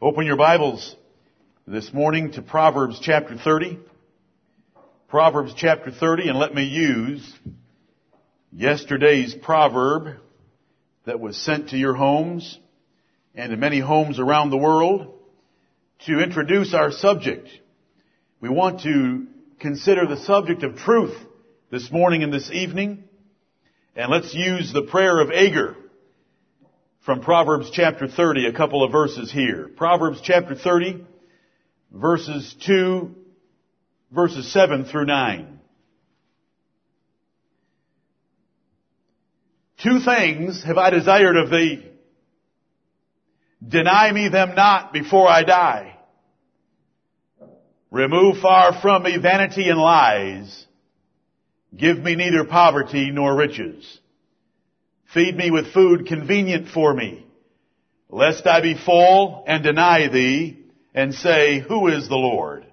Open your Bibles this morning to Proverbs chapter 30. Proverbs chapter 30 and let me use yesterday's proverb that was sent to your homes and to many homes around the world to introduce our subject. We want to consider the subject of truth this morning and this evening. And let's use the prayer of Agur from Proverbs chapter 30, a couple of verses here. Proverbs chapter 30, verses 2, verses 7 through 9. Two things have I desired of thee. Deny me them not before I die. Remove far from me vanity and lies. Give me neither poverty nor riches. Feed me with food convenient for me, lest I be full and deny thee and say, who is the Lord?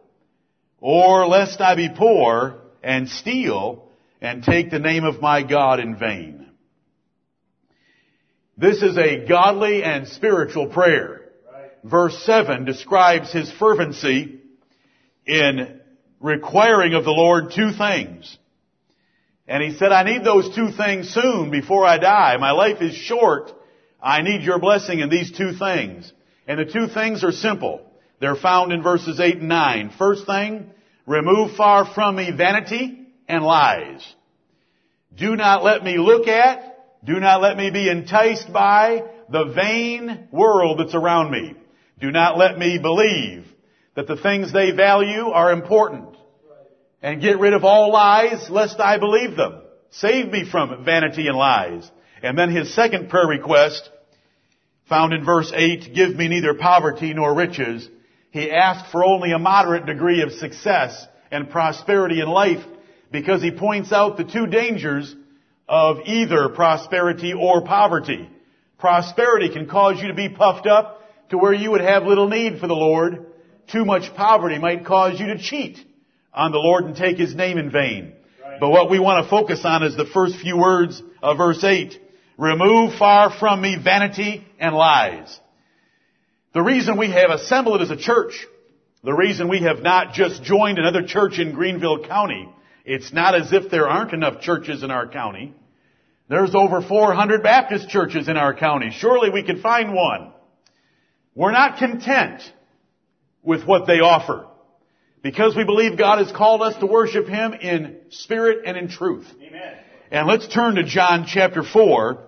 Or lest I be poor and steal and take the name of my God in vain. This is a godly and spiritual prayer. Verse 7 describes his fervency in requiring of the Lord two things. And he said, I need those two things soon before I die. My life is short. I need your blessing in these two things. And the two things are simple. They're found in verses 8 and 9. First thing, remove far from me vanity and lies. Do not let me look at, do not let me be enticed by the vain world that's around me. Do not let me believe that the things they value are important. And get rid of all lies lest I believe them. Save me from vanity and lies. And then his second prayer request, found in verse 8, give me neither poverty nor riches. He asked for only a moderate degree of success and prosperity in life because he points out the two dangers of either prosperity or poverty. Prosperity can cause you to be puffed up to where you would have little need for the Lord. Too much poverty might cause you to cheat on the Lord and take His name in vain. But what we want to focus on is the first few words of verse 8. Remove far from me vanity and lies. The reason we have assembled as a church, the reason we have not just joined another church in Greenville County, it's not as if there aren't enough churches in our county. There's over 400 Baptist churches in our county. Surely we could find one. We're not content with what they offer. Because we believe God has called us to worship Him in spirit and in truth. Amen. And let's turn to John chapter 4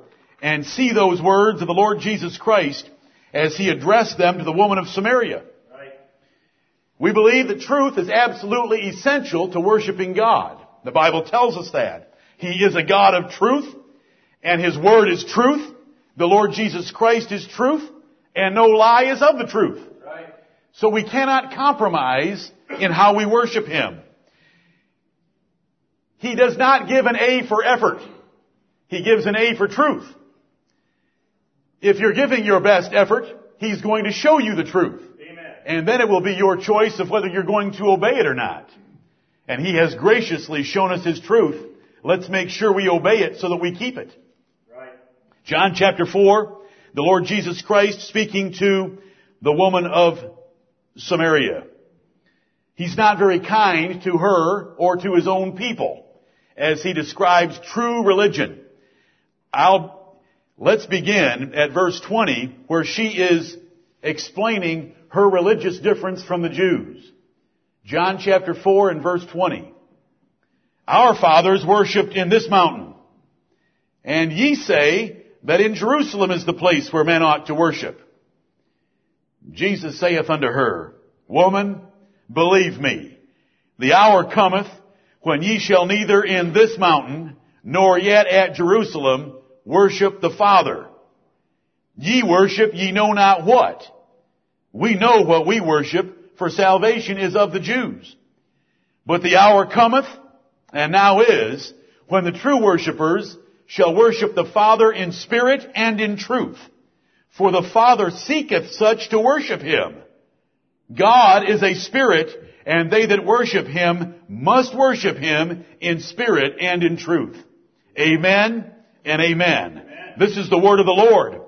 and see those words of the Lord Jesus Christ as He addressed them to the woman of Samaria. Right. We believe that truth is absolutely essential to worshiping God. The Bible tells us that. He is a God of truth and His Word is truth. The Lord Jesus Christ is truth and no lie is of the truth. Right. So we cannot compromise in how we worship Him. He does not give an A for effort. He gives an A for truth. If you're giving your best effort, He's going to show you the truth. Amen. And then it will be your choice of whether you're going to obey it or not. And He has graciously shown us His truth. Let's make sure we obey it so that we keep it. Right. John chapter 4, the Lord Jesus Christ speaking to the woman of Samaria. He's not very kind to her or to his own people as he describes true religion. I'll, let's begin at verse 20 where she is explaining her religious difference from the Jews. John chapter 4 and verse 20. Our fathers worshipped in this mountain. And ye say that in Jerusalem is the place where men ought to worship. Jesus saith unto her, Woman, Believe me, the hour cometh when ye shall neither in this mountain nor yet at Jerusalem worship the Father. Ye worship ye know not what. We know what we worship, for salvation is of the Jews. But the hour cometh, and now is, when the true worshippers shall worship the Father in spirit and in truth. For the Father seeketh such to worship Him. God is a spirit, and they that worship Him must worship Him in spirit and in truth. Amen and amen. amen. This is the word of the Lord.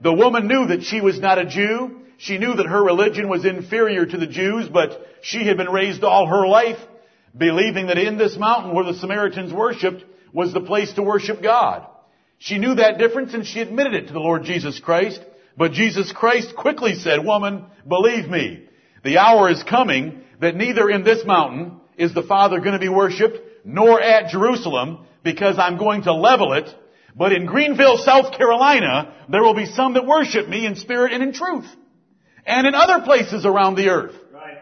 The woman knew that she was not a Jew. She knew that her religion was inferior to the Jews, but she had been raised all her life believing that in this mountain where the Samaritans worshiped was the place to worship God. She knew that difference and she admitted it to the Lord Jesus Christ. But Jesus Christ quickly said, woman, believe me, the hour is coming that neither in this mountain is the Father going to be worshiped, nor at Jerusalem, because I'm going to level it. But in Greenville, South Carolina, there will be some that worship me in spirit and in truth. And in other places around the earth. Right.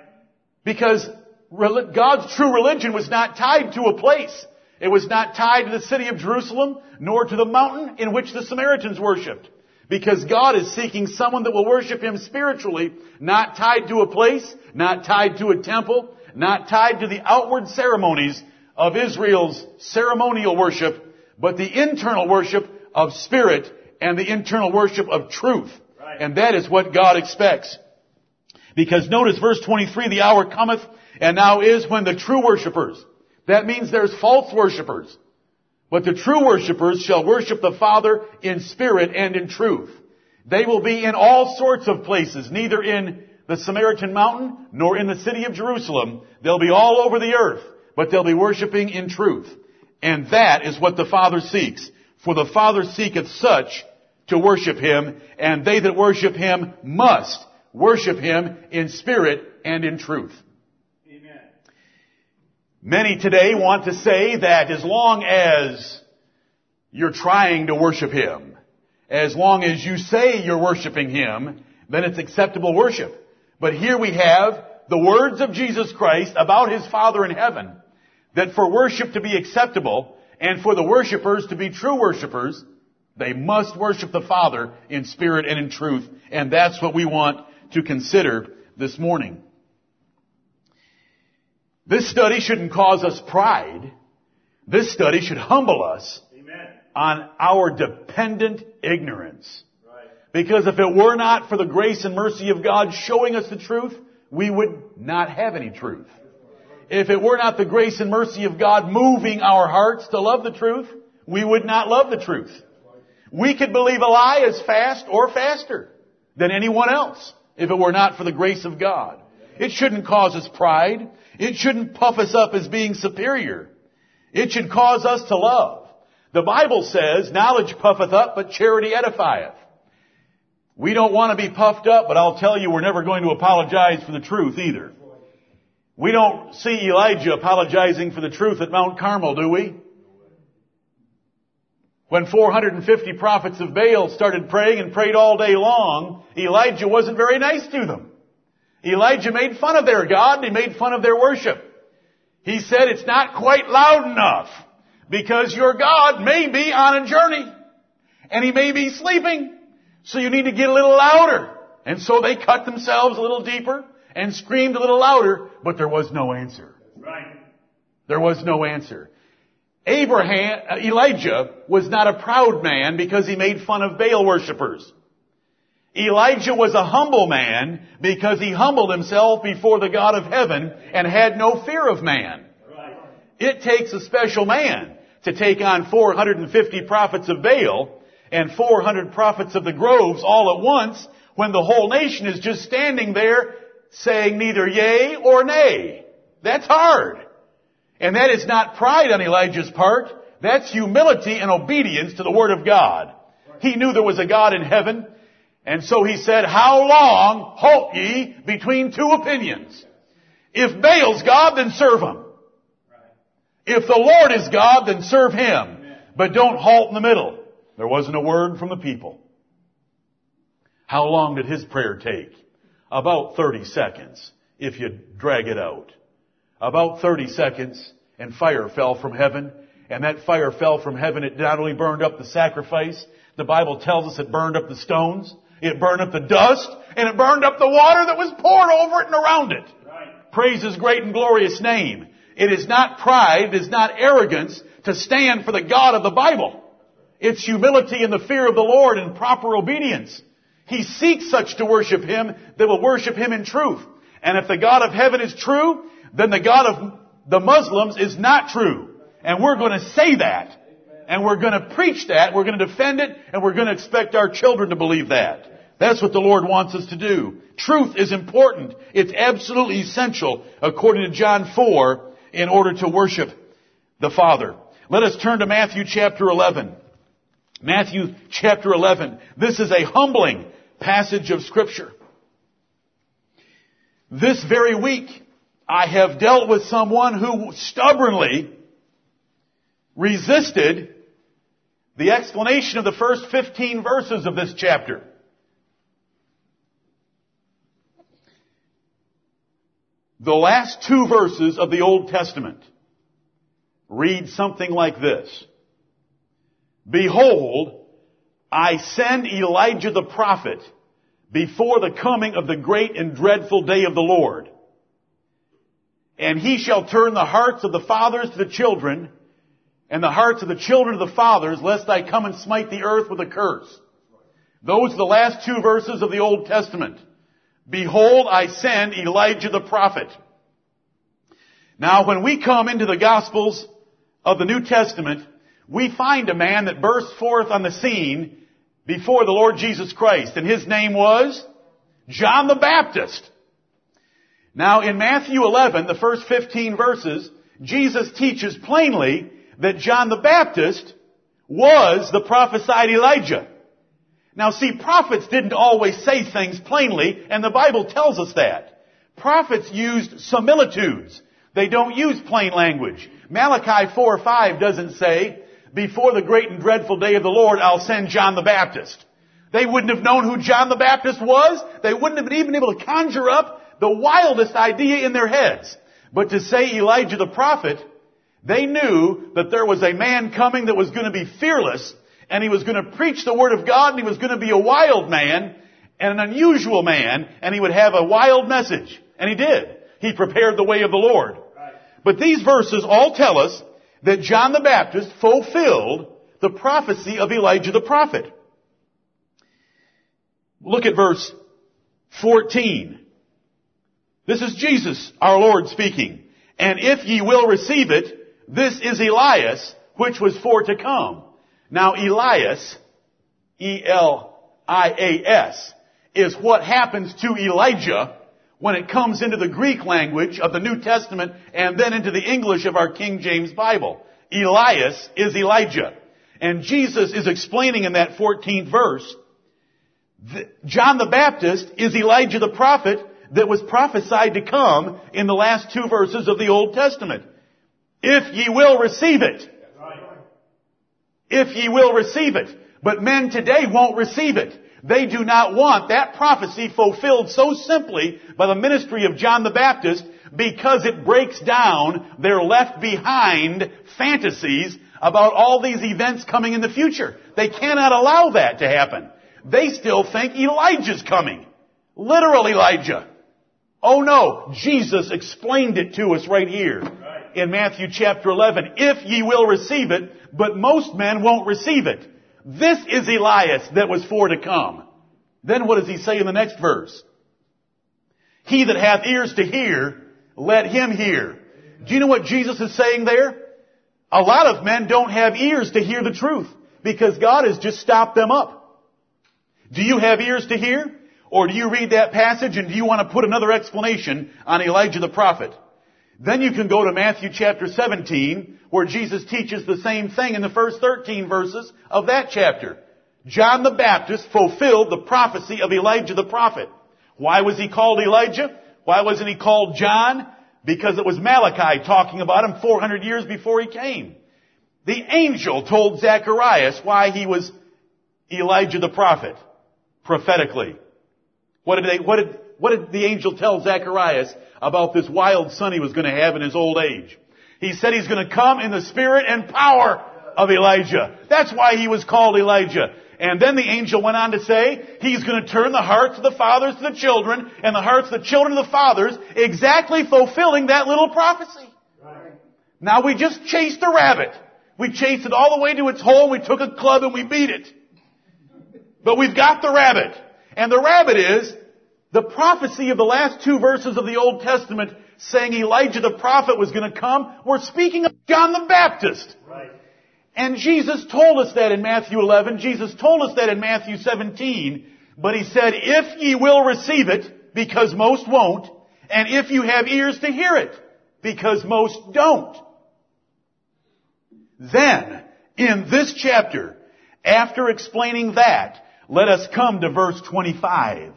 Because God's true religion was not tied to a place. It was not tied to the city of Jerusalem, nor to the mountain in which the Samaritans worshipped. Because God is seeking someone that will worship Him spiritually, not tied to a place, not tied to a temple, not tied to the outward ceremonies of Israel's ceremonial worship, but the internal worship of spirit and the internal worship of truth. Right. And that is what God expects. Because notice verse 23, the hour cometh and now is when the true worshippers, that means there's false worshippers, but the true worshippers shall worship the Father in spirit and in truth. They will be in all sorts of places, neither in the Samaritan mountain nor in the city of Jerusalem. They'll be all over the earth, but they'll be worshiping in truth. And that is what the Father seeks. For the Father seeketh such to worship Him, and they that worship Him must worship Him in spirit and in truth. Amen. Many today want to say that as long as you're trying to worship Him, as long as you say you're worshiping Him, then it's acceptable worship. But here we have the words of Jesus Christ about His Father in heaven, that for worship to be acceptable, and for the worshipers to be true worshipers, they must worship the Father in spirit and in truth, and that's what we want to consider this morning. This study shouldn't cause us pride. This study should humble us Amen. on our dependent ignorance. Right. Because if it were not for the grace and mercy of God showing us the truth, we would not have any truth. If it were not the grace and mercy of God moving our hearts to love the truth, we would not love the truth. We could believe a lie as fast or faster than anyone else if it were not for the grace of God. It shouldn't cause us pride. It shouldn't puff us up as being superior. It should cause us to love. The Bible says, knowledge puffeth up, but charity edifieth. We don't want to be puffed up, but I'll tell you we're never going to apologize for the truth either. We don't see Elijah apologizing for the truth at Mount Carmel, do we? When 450 prophets of Baal started praying and prayed all day long, Elijah wasn't very nice to them. Elijah made fun of their God and he made fun of their worship. He said it's not quite loud enough because your God may be on a journey and he may be sleeping. So you need to get a little louder. And so they cut themselves a little deeper and screamed a little louder, but there was no answer. Right. There was no answer. Abraham, uh, Elijah was not a proud man because he made fun of Baal worshippers. Elijah was a humble man because he humbled himself before the God of heaven and had no fear of man. Right. It takes a special man to take on 450 prophets of Baal and 400 prophets of the groves all at once when the whole nation is just standing there saying neither yea or nay. That's hard. And that is not pride on Elijah's part. That's humility and obedience to the Word of God. He knew there was a God in heaven. And so he said, how long halt ye between two opinions? If Baal's God, then serve him. If the Lord is God, then serve him. But don't halt in the middle. There wasn't a word from the people. How long did his prayer take? About 30 seconds, if you drag it out. About 30 seconds, and fire fell from heaven. And that fire fell from heaven. It not only burned up the sacrifice, the Bible tells us it burned up the stones, it burned up the dust, and it burned up the water that was poured over it and around it. Right. Praise His great and glorious name. It is not pride, it is not arrogance to stand for the God of the Bible. It's humility and the fear of the Lord and proper obedience. He seeks such to worship Him that will worship Him in truth. And if the God of heaven is true, then the God of the Muslims is not true. And we're going to say that. and we're going to preach that, we're going to defend it, and we're going to expect our children to believe that. That's what the Lord wants us to do. Truth is important. It's absolutely essential, according to John 4, in order to worship the Father. Let us turn to Matthew chapter 11. Matthew chapter 11. This is a humbling passage of scripture. This very week, I have dealt with someone who stubbornly resisted the explanation of the first 15 verses of this chapter. The last two verses of the Old Testament read something like this. Behold, I send Elijah the prophet before the coming of the great and dreadful day of the Lord. And he shall turn the hearts of the fathers to the children, and the hearts of the children to the fathers, lest I come and smite the earth with a curse. Those are the last two verses of the Old Testament. Behold, I send Elijah the prophet. Now, when we come into the Gospels of the New Testament, we find a man that burst forth on the scene before the Lord Jesus Christ, and his name was John the Baptist. Now, in Matthew 11, the first 15 verses, Jesus teaches plainly that John the Baptist was the prophesied Elijah. Now see, prophets didn't always say things plainly, and the Bible tells us that. Prophets used similitudes. They don't use plain language. Malachi 4 5 doesn't say, before the great and dreadful day of the Lord, I'll send John the Baptist. They wouldn't have known who John the Baptist was. They wouldn't have been even able to conjure up the wildest idea in their heads. But to say Elijah the prophet, they knew that there was a man coming that was going to be fearless and he was going to preach the Word of God, and he was going to be a wild man, and an unusual man, and he would have a wild message. And he did. He prepared the way of the Lord. But these verses all tell us that John the Baptist fulfilled the prophecy of Elijah the prophet. Look at verse 14. This is Jesus, our Lord, speaking. And if ye will receive it, this is Elias, which was for to come. Now Elias, E-L-I-A-S, is what happens to Elijah when it comes into the Greek language of the New Testament and then into the English of our King James Bible. Elias is Elijah. And Jesus is explaining in that 14th verse, John the Baptist is Elijah the prophet that was prophesied to come in the last two verses of the Old Testament. If ye will receive it if ye will receive it. But men today won't receive it. They do not want that prophecy fulfilled so simply by the ministry of John the Baptist because it breaks down their left behind fantasies about all these events coming in the future. They cannot allow that to happen. They still think Elijah's coming. Literal Elijah. Oh no, Jesus explained it to us right here in Matthew chapter 11. If ye will receive it, but most men won't receive it. This is Elias that was for to come. Then what does he say in the next verse? He that hath ears to hear, let him hear. Do you know what Jesus is saying there? A lot of men don't have ears to hear the truth because God has just stopped them up. Do you have ears to hear? Or do you read that passage and do you want to put another explanation on Elijah the prophet? Then you can go to Matthew chapter 17, where Jesus teaches the same thing in the first 13 verses of that chapter. John the Baptist fulfilled the prophecy of Elijah the prophet. Why was he called Elijah? Why wasn't he called John? Because it was Malachi talking about him 400 years before he came. The angel told Zacharias why he was Elijah the prophet, prophetically. What did they, what did, what did the angel tell Zacharias about this wild son he was going to have in his old age? He said he's going to come in the spirit and power of Elijah. That's why he was called Elijah. And then the angel went on to say, he's going to turn the hearts of the fathers to the children and the hearts of the children to the fathers, exactly fulfilling that little prophecy. Right. Now we just chased a rabbit. We chased it all the way to its hole, we took a club and we beat it. But we've got the rabbit. And the rabbit is, the prophecy of the last two verses of the Old Testament saying Elijah the prophet was going to come, we're speaking of John the Baptist. Right. And Jesus told us that in Matthew 11. Jesus told us that in Matthew 17. But he said, if ye will receive it, because most won't, and if you have ears to hear it, because most don't. Then, in this chapter, after explaining that, let us come to verse 25.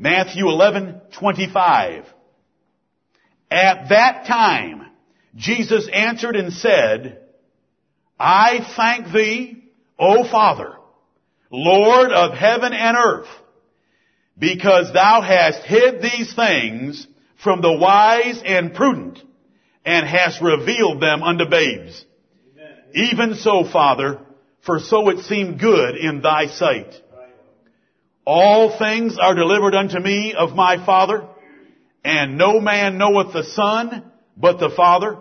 Matthew 11:25. At that time, Jesus answered and said, I thank thee, O Father, Lord of heaven and earth, because thou hast hid these things from the wise and prudent, and hast revealed them unto babes. Amen. Even so, Father, for so it seemed good in thy sight. All things are delivered unto me of my Father, and no man knoweth the Son but the Father,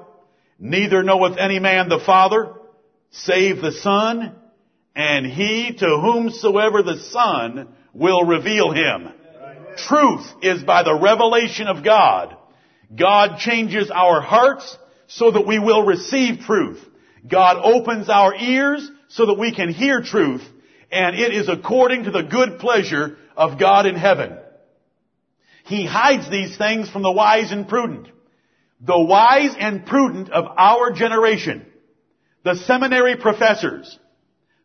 neither knoweth any man the Father save the Son, and he to whomsoever the Son will reveal him. Truth is by the revelation of God. God changes our hearts so that we will receive truth. God opens our ears so that we can hear truth, and it is according to the good pleasure of God in heaven. He hides these things from the wise and prudent. The wise and prudent of our generation, the seminary professors,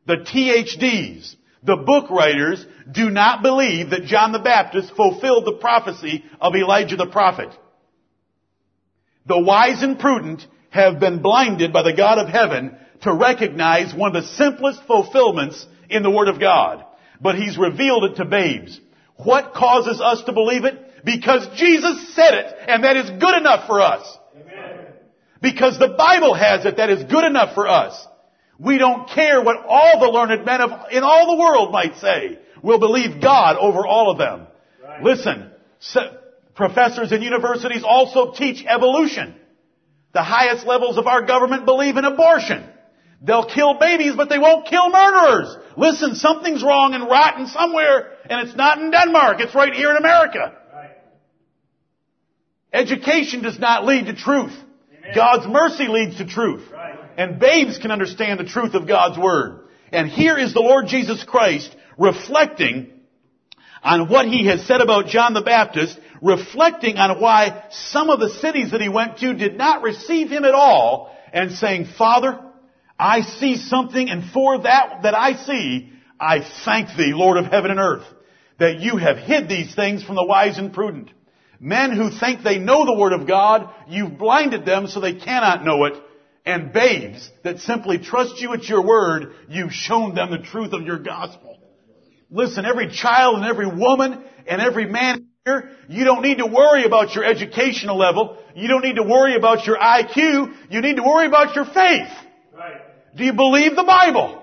the THDs, the book writers do not believe that John the Baptist fulfilled the prophecy of Elijah the prophet. The wise and prudent have been blinded by the God of heaven to recognize one of the simplest fulfillments in the Word of God. But He's revealed it to babes. What causes us to believe it? Because Jesus said it, and that is good enough for us. Amen. Because the Bible has it, that is good enough for us. We don't care what all the learned men of, in all the world might say. We'll believe God over all of them. Right. Listen, professors in universities also teach evolution. The highest levels of our government believe in abortion. They'll kill babies, but they won't kill murderers. Listen, something's wrong and rotten somewhere, and it's not in Denmark. It's right here in America. Right. Education does not lead to truth. Amen. God's mercy leads to truth. Right. And babes can understand the truth of God's Word. And here is the Lord Jesus Christ reflecting on what he has said about John the Baptist, reflecting on why some of the cities that he went to did not receive him at all, and saying, Father, I see something, and for that that I see, I thank thee, Lord of heaven and earth, that you have hid these things from the wise and prudent. Men who think they know the Word of God, you've blinded them so they cannot know it. And babes that simply trust you at your word, you've shown them the truth of your gospel. Listen, every child and every woman and every man here, you don't need to worry about your educational level. You don't need to worry about your IQ. You need to worry about your faith. Do you believe the Bible?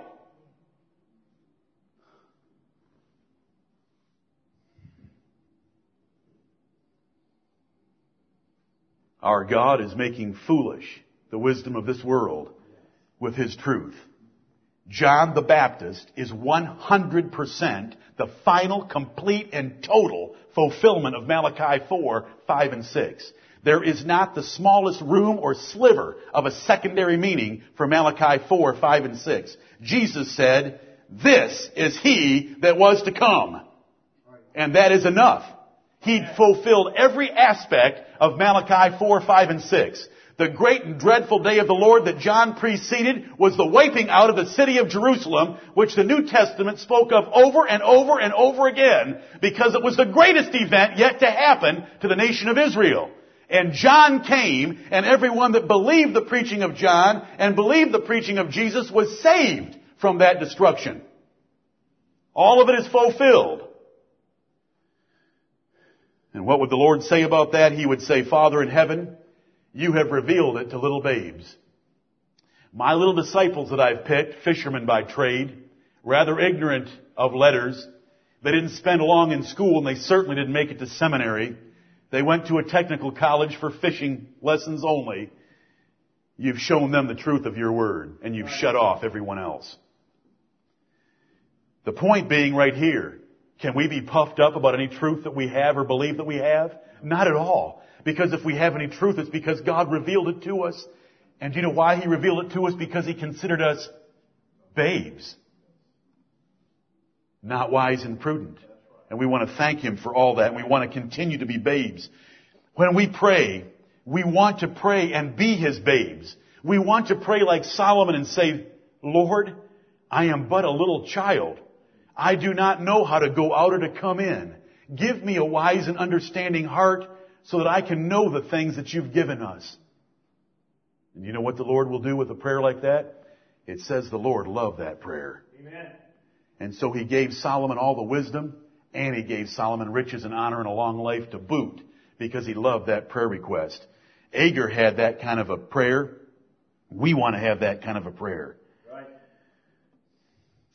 Our God is making foolish the wisdom of this world with His truth. John the Baptist is 100% the final, complete, and total fulfillment of Malachi 4, 5, and 6. There is not the smallest room or sliver of a secondary meaning for Malachi 4, 5, and 6. Jesus said, this is he that was to come. And that is enough. He fulfilled every aspect of Malachi 4, 5, and 6. The great and dreadful day of the Lord that John preceded was the wiping out of the city of Jerusalem, which the New Testament spoke of over and over and over again, because it was the greatest event yet to happen to the nation of Israel. And John came, and everyone that believed the preaching of John and believed the preaching of Jesus was saved from that destruction. All of it is fulfilled. And what would the Lord say about that? He would say, Father in heaven, you have revealed it to little babes. My little disciples that I've picked, fishermen by trade, rather ignorant of letters, they didn't spend long in school and they certainly didn't make it to seminary. They went to a technical college for fishing lessons only. You've shown them the truth of your word and you've shut off everyone else. The point being right here, can we be puffed up about any truth that we have or believe that we have? Not at all. Because if we have any truth, it's because God revealed it to us And do you know why he revealed it to us? Because he considered us babes. Not wise and prudent. And we want to thank him for all that. And we want to continue to be babes. When we pray, we want to pray and be his babes. We want to pray like Solomon and say, Lord, I am but a little child. I do not know how to go out or to come in. Give me a wise and understanding heart so that I can know the things that you've given us. And you know what the Lord will do with a prayer like that? It says the Lord loved that prayer. Amen. And so he gave Solomon all the wisdom and he gave Solomon riches and honor and a long life to boot because he loved that prayer request. Agur had that kind of a prayer. We want to have that kind of a prayer. Right.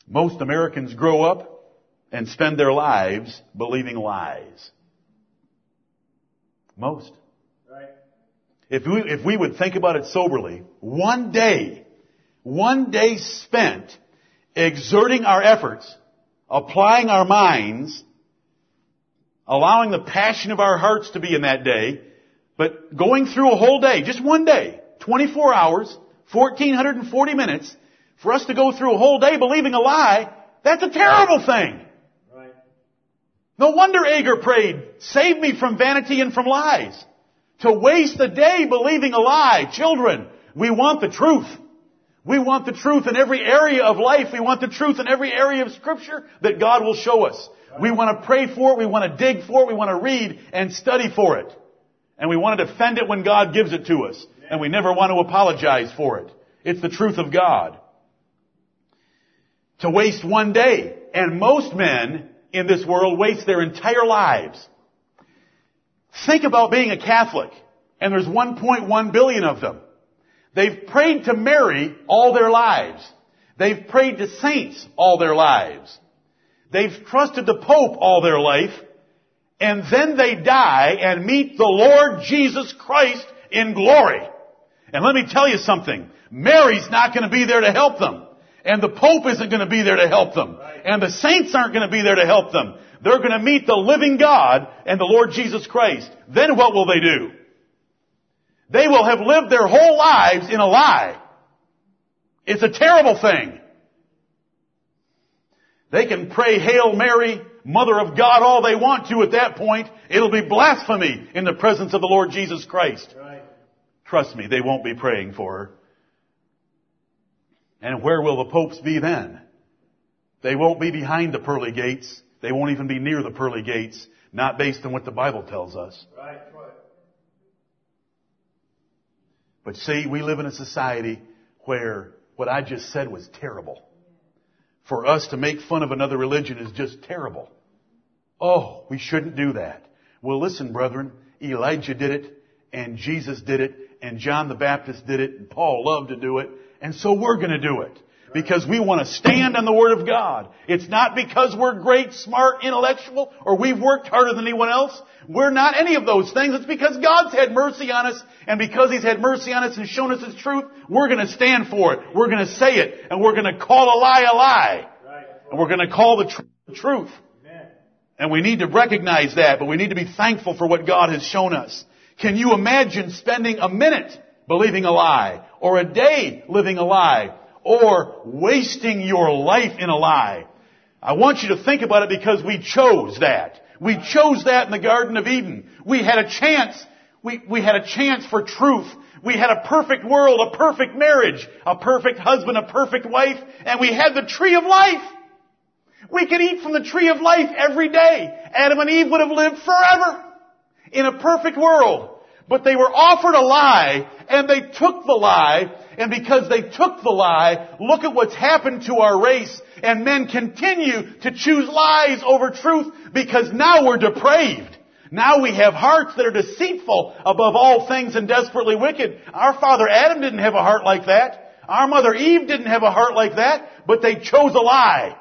Most Americans grow up and spend their lives believing lies. Most. Right. If we, if we would think about it soberly, one day, one day spent exerting our efforts, applying our minds, allowing the passion of our hearts to be in that day, but going through a whole day, just one day, 24 hours, 1440 minutes, for us to go through a whole day believing a lie, that's a terrible thing. Right. No wonder Agur prayed, save me from vanity and from lies. To waste a day believing a lie. Children, we want the truth. We want the truth in every area of life. We want the truth in every area of scripture that God will show us. We want to pray for it. We want to dig for it. We want to read and study for it. And we want to defend it when God gives it to us. And we never want to apologize for it. It's the truth of God. To waste one day. And most men in this world waste their entire lives. Think about being a Catholic. And there's 1.1 billion of them. They've prayed to Mary all their lives. They've prayed to saints all their lives. They've trusted the Pope all their life. And then they die and meet the Lord Jesus Christ in glory. And let me tell you something. Mary's not going to be there to help them. And the Pope isn't going to be there to help them. And the saints aren't going to be there to help them. They're going to meet the living God and the Lord Jesus Christ. Then what will they do? They will have lived their whole lives in a lie. It's a terrible thing. They can pray Hail Mary, Mother of God all they want to at that point. It'll be blasphemy in the presence of the Lord Jesus Christ. Right. Trust me, they won't be praying for her. And where will the popes be then? They won't be behind the pearly gates. They won't even be near the pearly gates, not based on what the Bible tells us. Right. But see, we live in a society where what I just said was terrible. For us to make fun of another religion is just terrible. Oh, we shouldn't do that. Well, listen, brethren, Elijah did it, and Jesus did it, and John the Baptist did it, and Paul loved to do it, and so we're gonna do it because we want to stand on the Word of God. It's not because we're great, smart, intellectual, or we've worked harder than anyone else. We're not any of those things. It's because God's had mercy on us, and because He's had mercy on us and shown us His truth, we're going to stand for it. We're going to say it, and we're going to call a lie a lie. And we're going to call the, tr- the truth. And we need to recognize that, but we need to be thankful for what God has shown us. Can you imagine spending a minute believing a lie, or a day living a lie, or wasting your life in a lie. I want you to think about it because we chose that. We chose that in the Garden of Eden. We had a chance. We, we had a chance for truth. We had a perfect world, a perfect marriage, a perfect husband, a perfect wife, and we had the tree of life. We could eat from the tree of life every day. Adam and Eve would have lived forever in a perfect world. But they were offered a lie, and they took the lie, and because they took the lie, look at what's happened to our race, and men continue to choose lies over truth because now we're depraved. Now we have hearts that are deceitful above all things and desperately wicked. Our father Adam didn't have a heart like that. Our mother Eve didn't have a heart like that, but they chose a lie.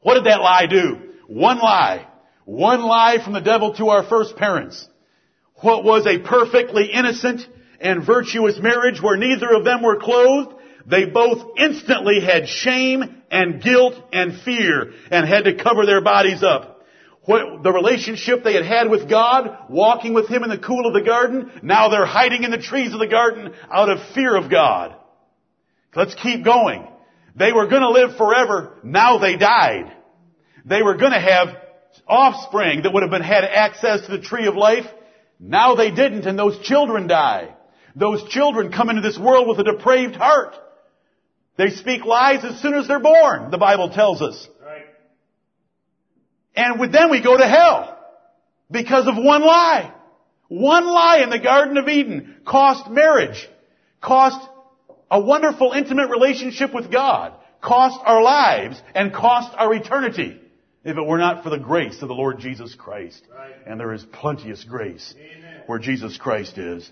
What did that lie do? One lie. One lie from the devil to our first parents what was a perfectly innocent and virtuous marriage where neither of them were clothed, they both instantly had shame and guilt and fear and had to cover their bodies up. what, the relationship they had had with God, walking with Him in the cool of the garden, now they're hiding in the trees of the garden out of fear of God. Let's keep going. They were gonna live forever, now they died. They were gonna have offspring that would have been had access to the tree of life. Now they didn't and those children die. Those children come into this world with a depraved heart. They speak lies as soon as they're born, the Bible tells us. And then we go to hell because of one lie. One lie in the Garden of Eden cost marriage, cost a wonderful intimate relationship with God, cost our lives, and cost our eternity if it were not for the grace of the Lord Jesus Christ. Right. And there is plenteous grace Amen. where Jesus Christ is.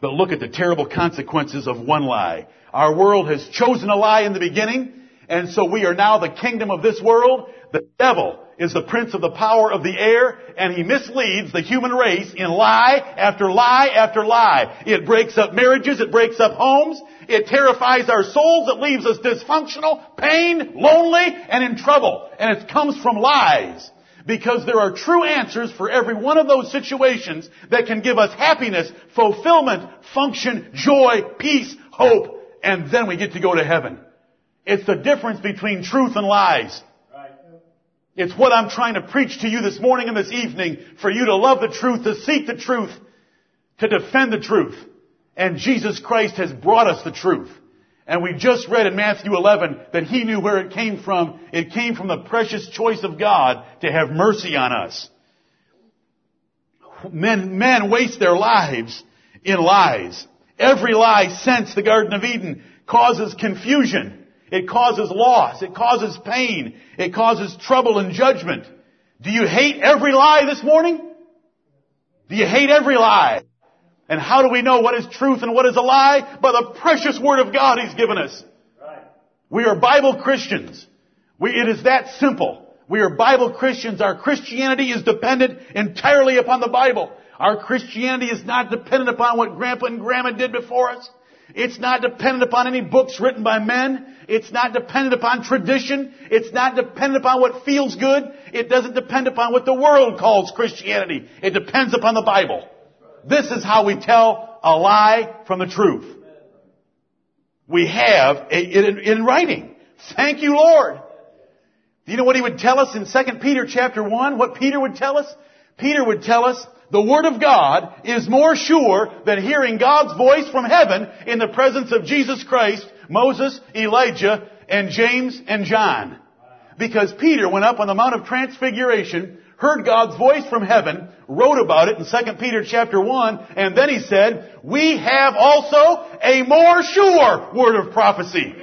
But look at the terrible consequences of one lie. Our world has chosen a lie in the beginning, and so we are now the kingdom of this world. The devil is the prince of the power of the air, and he misleads the human race in lie after lie after lie. It breaks up marriages, it breaks up homes, it terrifies our souls, it leaves us dysfunctional, pain, lonely, and in trouble. And it comes from lies. Because there are true answers for every one of those situations that can give us happiness, fulfillment, function, joy, peace, hope, and then we get to go to heaven. It's the difference between truth and lies. It's what I'm trying to preach to you this morning and this evening for you to love the truth, to seek the truth, to defend the truth. And Jesus Christ has brought us the truth. And we just read in Matthew 11 that He knew where it came from. It came from the precious choice of God to have mercy on us. Men, men waste their lives in lies. Every lie since the Garden of Eden causes confusion. It causes loss. It causes pain. It causes trouble and judgment. Do you hate every lie this morning? Do you hate every lie? And how do we know what is truth and what is a lie? By the precious Word of God He's given us. Right. We are Bible Christians. We, it is that simple. We are Bible Christians. Our Christianity is dependent entirely upon the Bible. Our Christianity is not dependent upon what Grandpa and Grandma did before us. It's not dependent upon any books written by men. It's not dependent upon tradition. It's not dependent upon what feels good. It doesn't depend upon what the world calls Christianity. It depends upon the Bible. This is how we tell a lie from the truth. We have it in writing. Thank you, Lord. Do you know what he would tell us in 2 Peter chapter 1? What Peter would tell us? Peter would tell us the Word of God is more sure than hearing God's voice from heaven in the presence of Jesus Christ, Moses, Elijah, and James and John. Because Peter went up on the Mount of Transfiguration, heard God's voice from heaven, wrote about it in 2 Peter chapter 1, and then he said, we have also a more sure word of prophecy.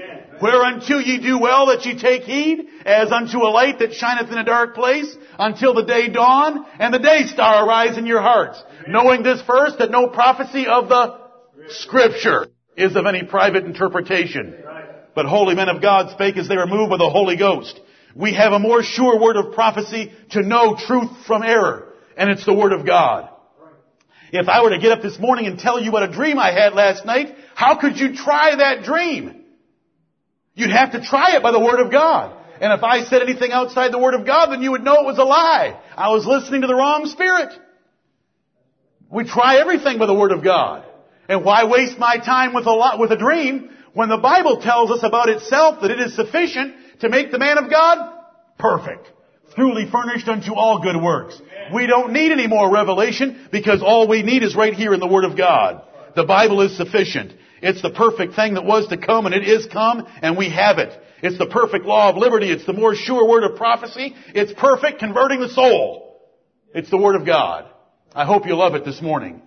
Whereunto ye do well that ye take heed, as unto a light that shineth in a dark place, until the day dawn, and the day star arise in your hearts. Knowing this first, that no prophecy of the Scripture is of any private interpretation. But holy men of God spake as they were moved by the Holy Ghost. We have a more sure word of prophecy to know truth from error, and it's the Word of God. If I were to get up this morning and tell you what a dream I had last night, how could you try that dream? You'd have to try it by the Word of God. And if I said anything outside the Word of God, then you would know it was a lie. I was listening to the wrong spirit. We try everything by the Word of God. And why waste my time with a lot, with a dream when the Bible tells us about itself that it is sufficient to make the man of God perfect, truly furnished unto all good works. We don't need any more revelation because all we need is right here in the Word of God. The Bible is sufficient. It's the perfect thing that was to come and it is come and we have it. It's the perfect law of liberty. It's the more sure word of prophecy. It's perfect converting the soul. It's the word of God. I hope you love it this morning.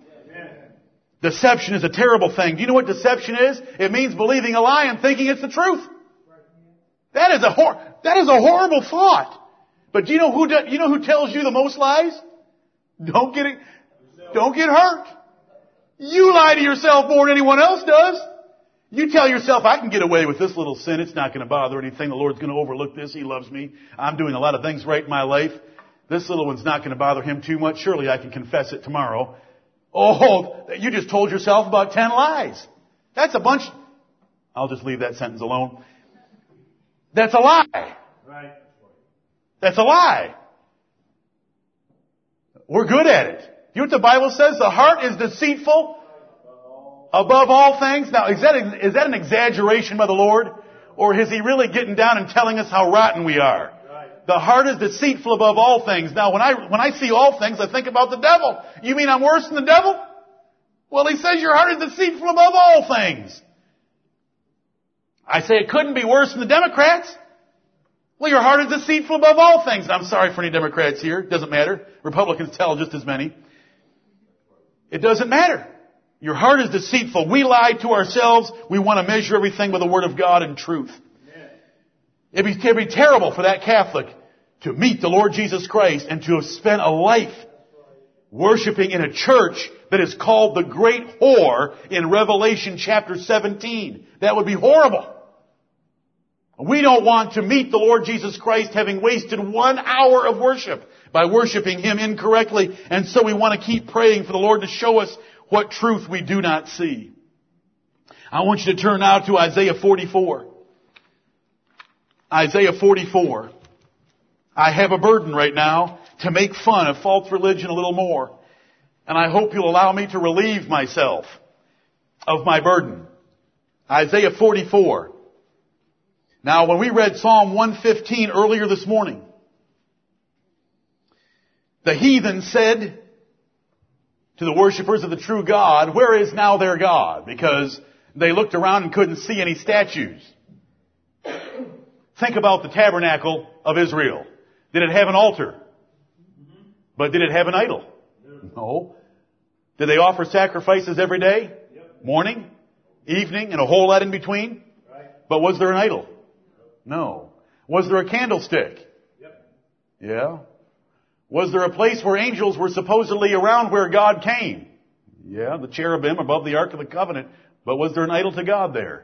Deception is a terrible thing. Do you know what deception is? It means believing a lie and thinking it's the truth. That is a hor- that is a horrible thought. But do you know who do- you know who tells you the most lies? Don't get it, don't get hurt. You lie to yourself more than anyone else does. You tell yourself, I can get away with this little sin. It's not going to bother anything. The Lord's going to overlook this. He loves me. I'm doing a lot of things right in my life. This little one's not going to bother him too much. Surely I can confess it tomorrow. Oh, you just told yourself about ten lies. That's a bunch. I'll just leave that sentence alone. That's a lie. That's a lie. We're good at it. You know what the Bible says? The heart is deceitful above all things. Now, is that, is that an exaggeration by the Lord? Or is He really getting down and telling us how rotten we are? The heart is deceitful above all things. Now, when I, when I see all things, I think about the devil. You mean I'm worse than the devil? Well, he says your heart is deceitful above all things. I say it couldn't be worse than the Democrats. Well, your heart is deceitful above all things. I'm sorry for any Democrats here. Doesn't matter. Republicans tell just as many. It doesn't matter. Your heart is deceitful. We lie to ourselves. We want to measure everything with the Word of God and truth. It'd be, it'd be terrible for that Catholic to meet the Lord Jesus Christ and to have spent a life worshiping in a church that is called the great whore in Revelation chapter 17. That would be horrible. We don't want to meet the Lord Jesus Christ having wasted one hour of worship by worshiping Him incorrectly. And so we want to keep praying for the Lord to show us what truth we do not see. I want you to turn now to Isaiah 44. Isaiah 44. I have a burden right now to make fun of false religion a little more. And I hope you'll allow me to relieve myself of my burden. Isaiah 44. Now when we read Psalm 115 earlier this morning, the heathen said to the worshippers of the true God, where is now their God? Because they looked around and couldn't see any statues. Think about the tabernacle of Israel. Did it have an altar? But did it have an idol? No. Did they offer sacrifices every day? Morning, evening, and a whole lot in between? But was there an idol? No. Was there a candlestick? Yep. Yeah. Was there a place where angels were supposedly around where God came? Yeah, the cherubim above the Ark of the Covenant. But was there an idol to God there?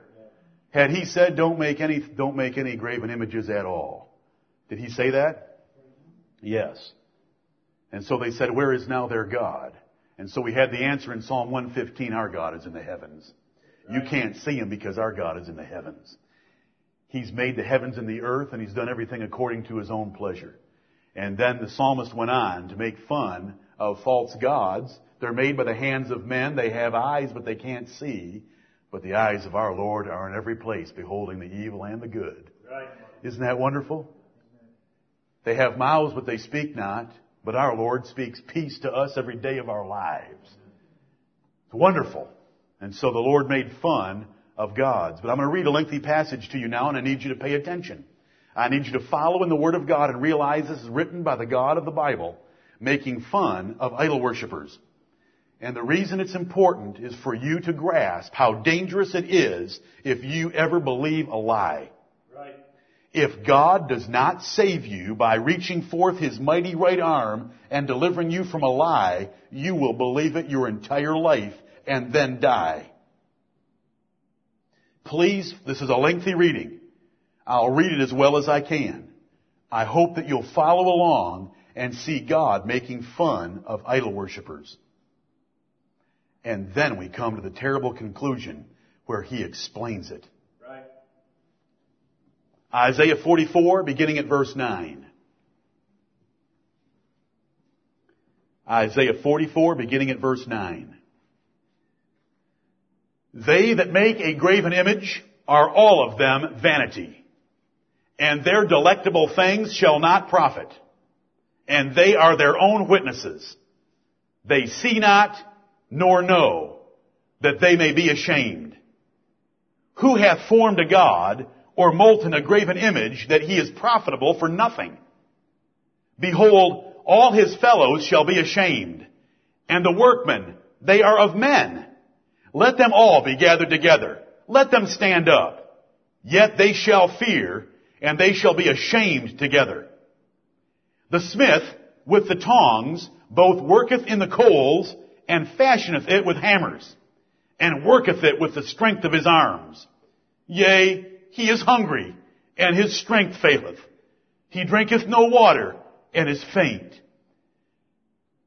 Had he said, don't make any, don't make any graven images at all? Did he say that? Yes. And so they said, where is now their God? And so we had the answer in Psalm 115, our God is in the heavens. You can't see him because our God is in the heavens. He's made the heavens and the earth and he's done everything according to his own pleasure. And then the psalmist went on to make fun of false gods. They're made by the hands of men. They have eyes, but they can't see. But the eyes of our Lord are in every place, beholding the evil and the good. Right. Isn't that wonderful? They have mouths, but they speak not. But our Lord speaks peace to us every day of our lives. It's wonderful. And so the Lord made fun of gods. But I'm going to read a lengthy passage to you now, and I need you to pay attention. I need you to follow in the Word of God and realize this is written by the God of the Bible, making fun of idol worshippers. And the reason it's important is for you to grasp how dangerous it is if you ever believe a lie. Right. If God does not save you by reaching forth His mighty right arm and delivering you from a lie, you will believe it your entire life and then die. Please, this is a lengthy reading. I'll read it as well as I can. I hope that you'll follow along and see God making fun of idol worshippers. And then we come to the terrible conclusion where he explains it. Right. Isaiah 44, beginning at verse 9. Isaiah 44, beginning at verse 9. They that make a graven image are all of them vanity and their delectable things shall not profit. And they are their own witnesses. They see not, nor know, that they may be ashamed. Who hath formed a God, or molten a graven image, that he is profitable for nothing? Behold, all his fellows shall be ashamed, and the workmen, they are of men. Let them all be gathered together. Let them stand up. Yet they shall fear, and they shall be ashamed together. The smith with the tongs both worketh in the coals and fashioneth it with hammers and worketh it with the strength of his arms. Yea, he is hungry and his strength faileth. He drinketh no water and is faint.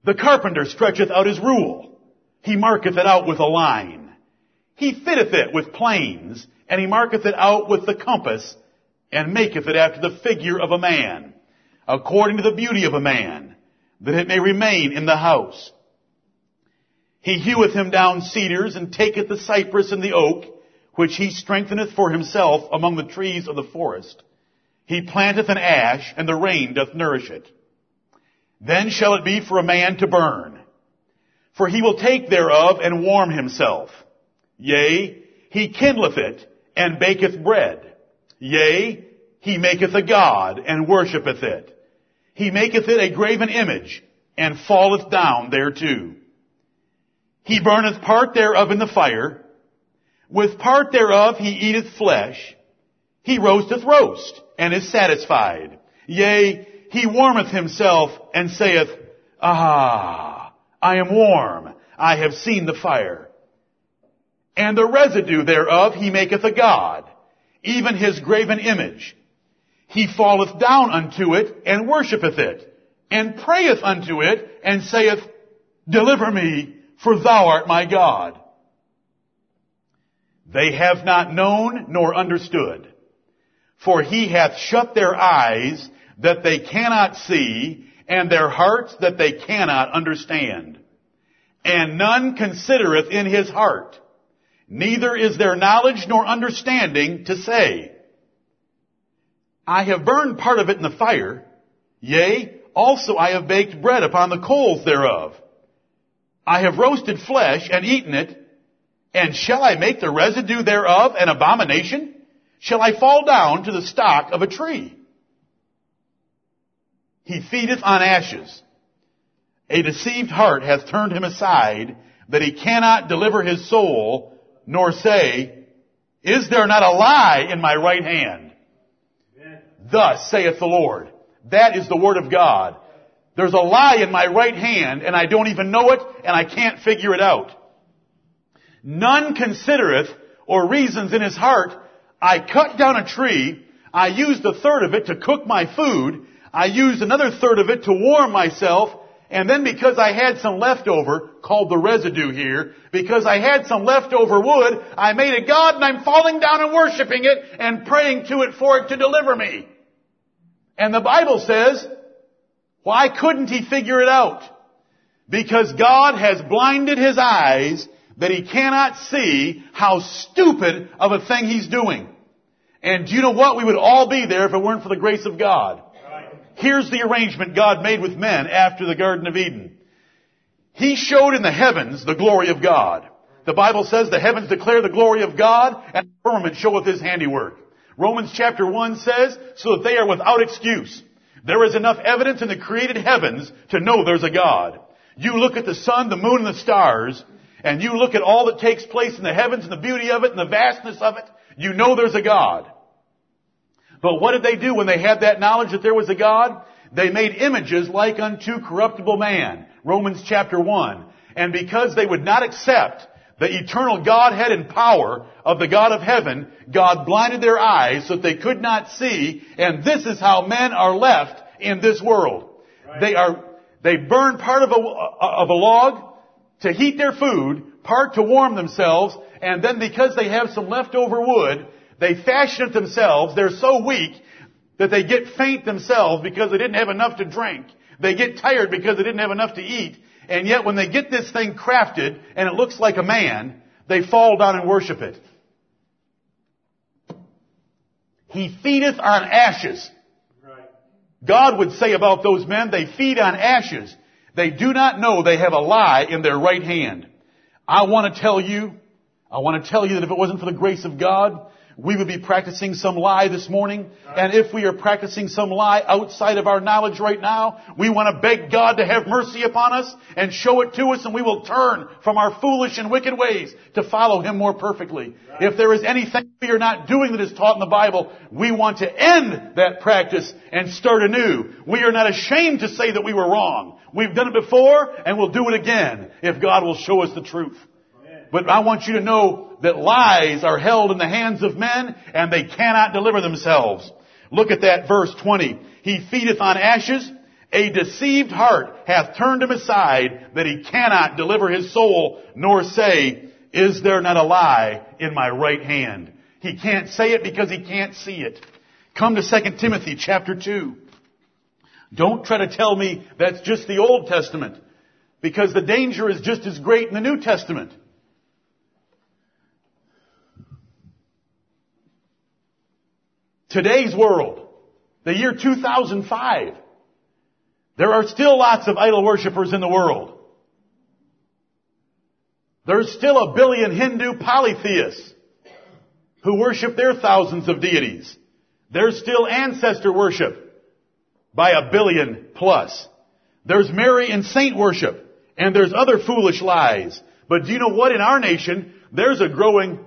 The carpenter stretcheth out his rule. He marketh it out with a line. He fitteth it with planes and he marketh it out with the compass and maketh it after the figure of a man, according to the beauty of a man. that it may remain in the house. He heweth him down cedars, and taketh the cypress and the oak, which he strengtheneth for himself among the trees of the forest. He planteth an ash, and the rain doth nourish it. Then shall it be for a man to burn. For he will take thereof and warm himself. Yea, he kindleth it, and baketh bread. Yea, he maketh a god, and worshippeth it. He maketh it a graven image, and falleth down thereto. He burneth part thereof in the fire. With part thereof he eateth flesh. He roasteth roast, and is satisfied. Yea, he warmeth himself, and saith, Ah, I am warm. I have seen the fire. And the residue thereof he maketh a god, even his graven image. He falleth down unto it, and worshippeth it, and prayeth unto it, and saith, Deliver me, for thou art my God. They have not known nor understood. For he hath shut their eyes that they cannot see, and their hearts that they cannot understand. And none considereth in his heart, neither is there knowledge nor understanding to say, I have burned part of it in the fire, yea, also I have baked bread upon the coals thereof. I have roasted flesh and eaten it, and shall I make the residue thereof an abomination? Shall I fall down to the stock of a tree? He feedeth on ashes. A deceived heart hath turned him aside, that he cannot deliver his soul, nor say, Is there not a lie in my right hand? Thus saith the Lord. That is the word of God. There's a lie in my right hand and I don't even know it and I can't figure it out. None considereth or reasons in his heart, I cut down a tree, I used a third of it to cook my food, I used another third of it to warm myself, and then because I had some leftover, called the residue here, because I had some leftover wood, I made a God and I'm falling down and worshiping it and praying to it for it to deliver me. And the Bible says, why couldn't he figure it out? Because God has blinded his eyes that he cannot see how stupid of a thing he's doing. And do you know what? We would all be there if it weren't for the grace of God. Here's the arrangement God made with men after the Garden of Eden. He showed in the heavens the glory of God. The Bible says the heavens declare the glory of God and the firmament showeth his handiwork. Romans chapter 1 says, so that they are without excuse. There is enough evidence in the created heavens to know there's a God. You look at the sun, the moon, and the stars, and you look at all that takes place in the heavens and the beauty of it and the vastness of it, you know there's a God. But what did they do when they had that knowledge that there was a God? They made images like unto corruptible man. Romans chapter 1. And because they would not accept the eternal Godhead and power of the God of heaven, God blinded their eyes so that they could not see, and this is how men are left in this world. Right. They are, they burn part of a, of a log to heat their food, part to warm themselves, and then because they have some leftover wood, they fashion it themselves. They're so weak that they get faint themselves because they didn't have enough to drink. They get tired because they didn't have enough to eat. And yet when they get this thing crafted and it looks like a man, they fall down and worship it. He feedeth on ashes. God would say about those men, they feed on ashes. They do not know they have a lie in their right hand. I want to tell you, I want to tell you that if it wasn't for the grace of God, we would be practicing some lie this morning. And if we are practicing some lie outside of our knowledge right now, we want to beg God to have mercy upon us and show it to us and we will turn from our foolish and wicked ways to follow Him more perfectly. If there is anything we are not doing that is taught in the Bible, we want to end that practice and start anew. We are not ashamed to say that we were wrong. We've done it before and we'll do it again if God will show us the truth. But I want you to know that lies are held in the hands of men and they cannot deliver themselves. Look at that verse 20. He feedeth on ashes. A deceived heart hath turned him aside that he cannot deliver his soul nor say, is there not a lie in my right hand? He can't say it because he can't see it. Come to 2 Timothy chapter 2. Don't try to tell me that's just the Old Testament, because the danger is just as great in the New Testament. Today's world, the year 2005, there are still lots of idol worshippers in the world. There's still a billion Hindu polytheists who worship their thousands of deities. There's still ancestor worship by a billion plus. There's Mary and saint worship. And there's other foolish lies. But do you know what? In our nation, there's a growing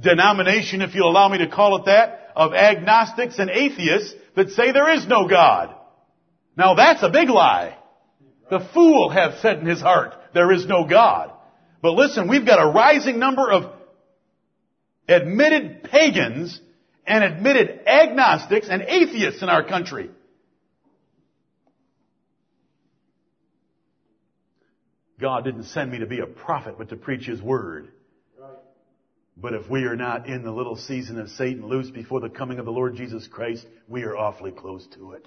denomination, if you'll allow me to call it that, of agnostics and atheists that say there is no God. Now that's a big lie. The fool hath said in his heart, there is no God. But listen, we've got a rising number of admitted pagans and admitted agnostics and atheists in our country. God didn't send me to be a prophet, but to preach His Word. But if we are not in the little season of Satan loose before the coming of the Lord Jesus Christ, we are awfully close to it.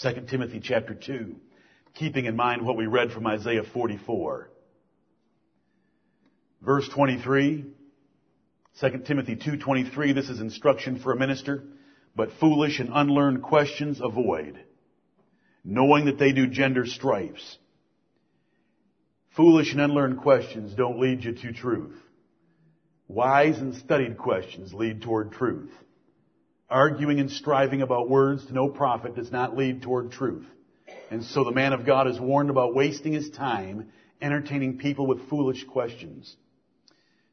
2 Timothy chapter 2, keeping in mind what we read from Isaiah 44. Verse 23, 2 Timothy 2.23, this is instruction for a minister, but foolish and unlearned questions avoid, knowing that they do gender stripes. Foolish and unlearned questions don't lead you to truth. Wise and studied questions lead toward truth. Arguing and striving about words to no profit does not lead toward truth. And so the man of God is warned about wasting his time entertaining people with foolish questions.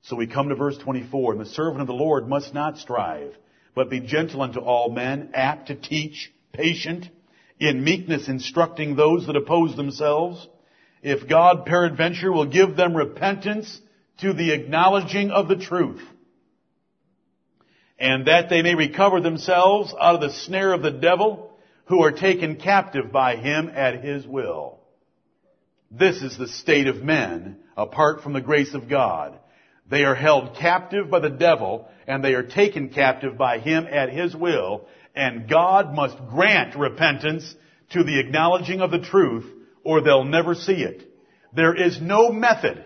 So we come to verse 24, and the servant of the Lord must not strive, but be gentle unto all men, apt to teach, patient, in meekness instructing those that oppose themselves. If God peradventure will give them repentance to the acknowledging of the truth and that they may recover themselves out of the snare of the devil who are taken captive by him at his will. This is the state of men apart from the grace of God. They are held captive by the devil and they are taken captive by him at his will and God must grant repentance to the acknowledging of the truth or they'll never see it. There is no method.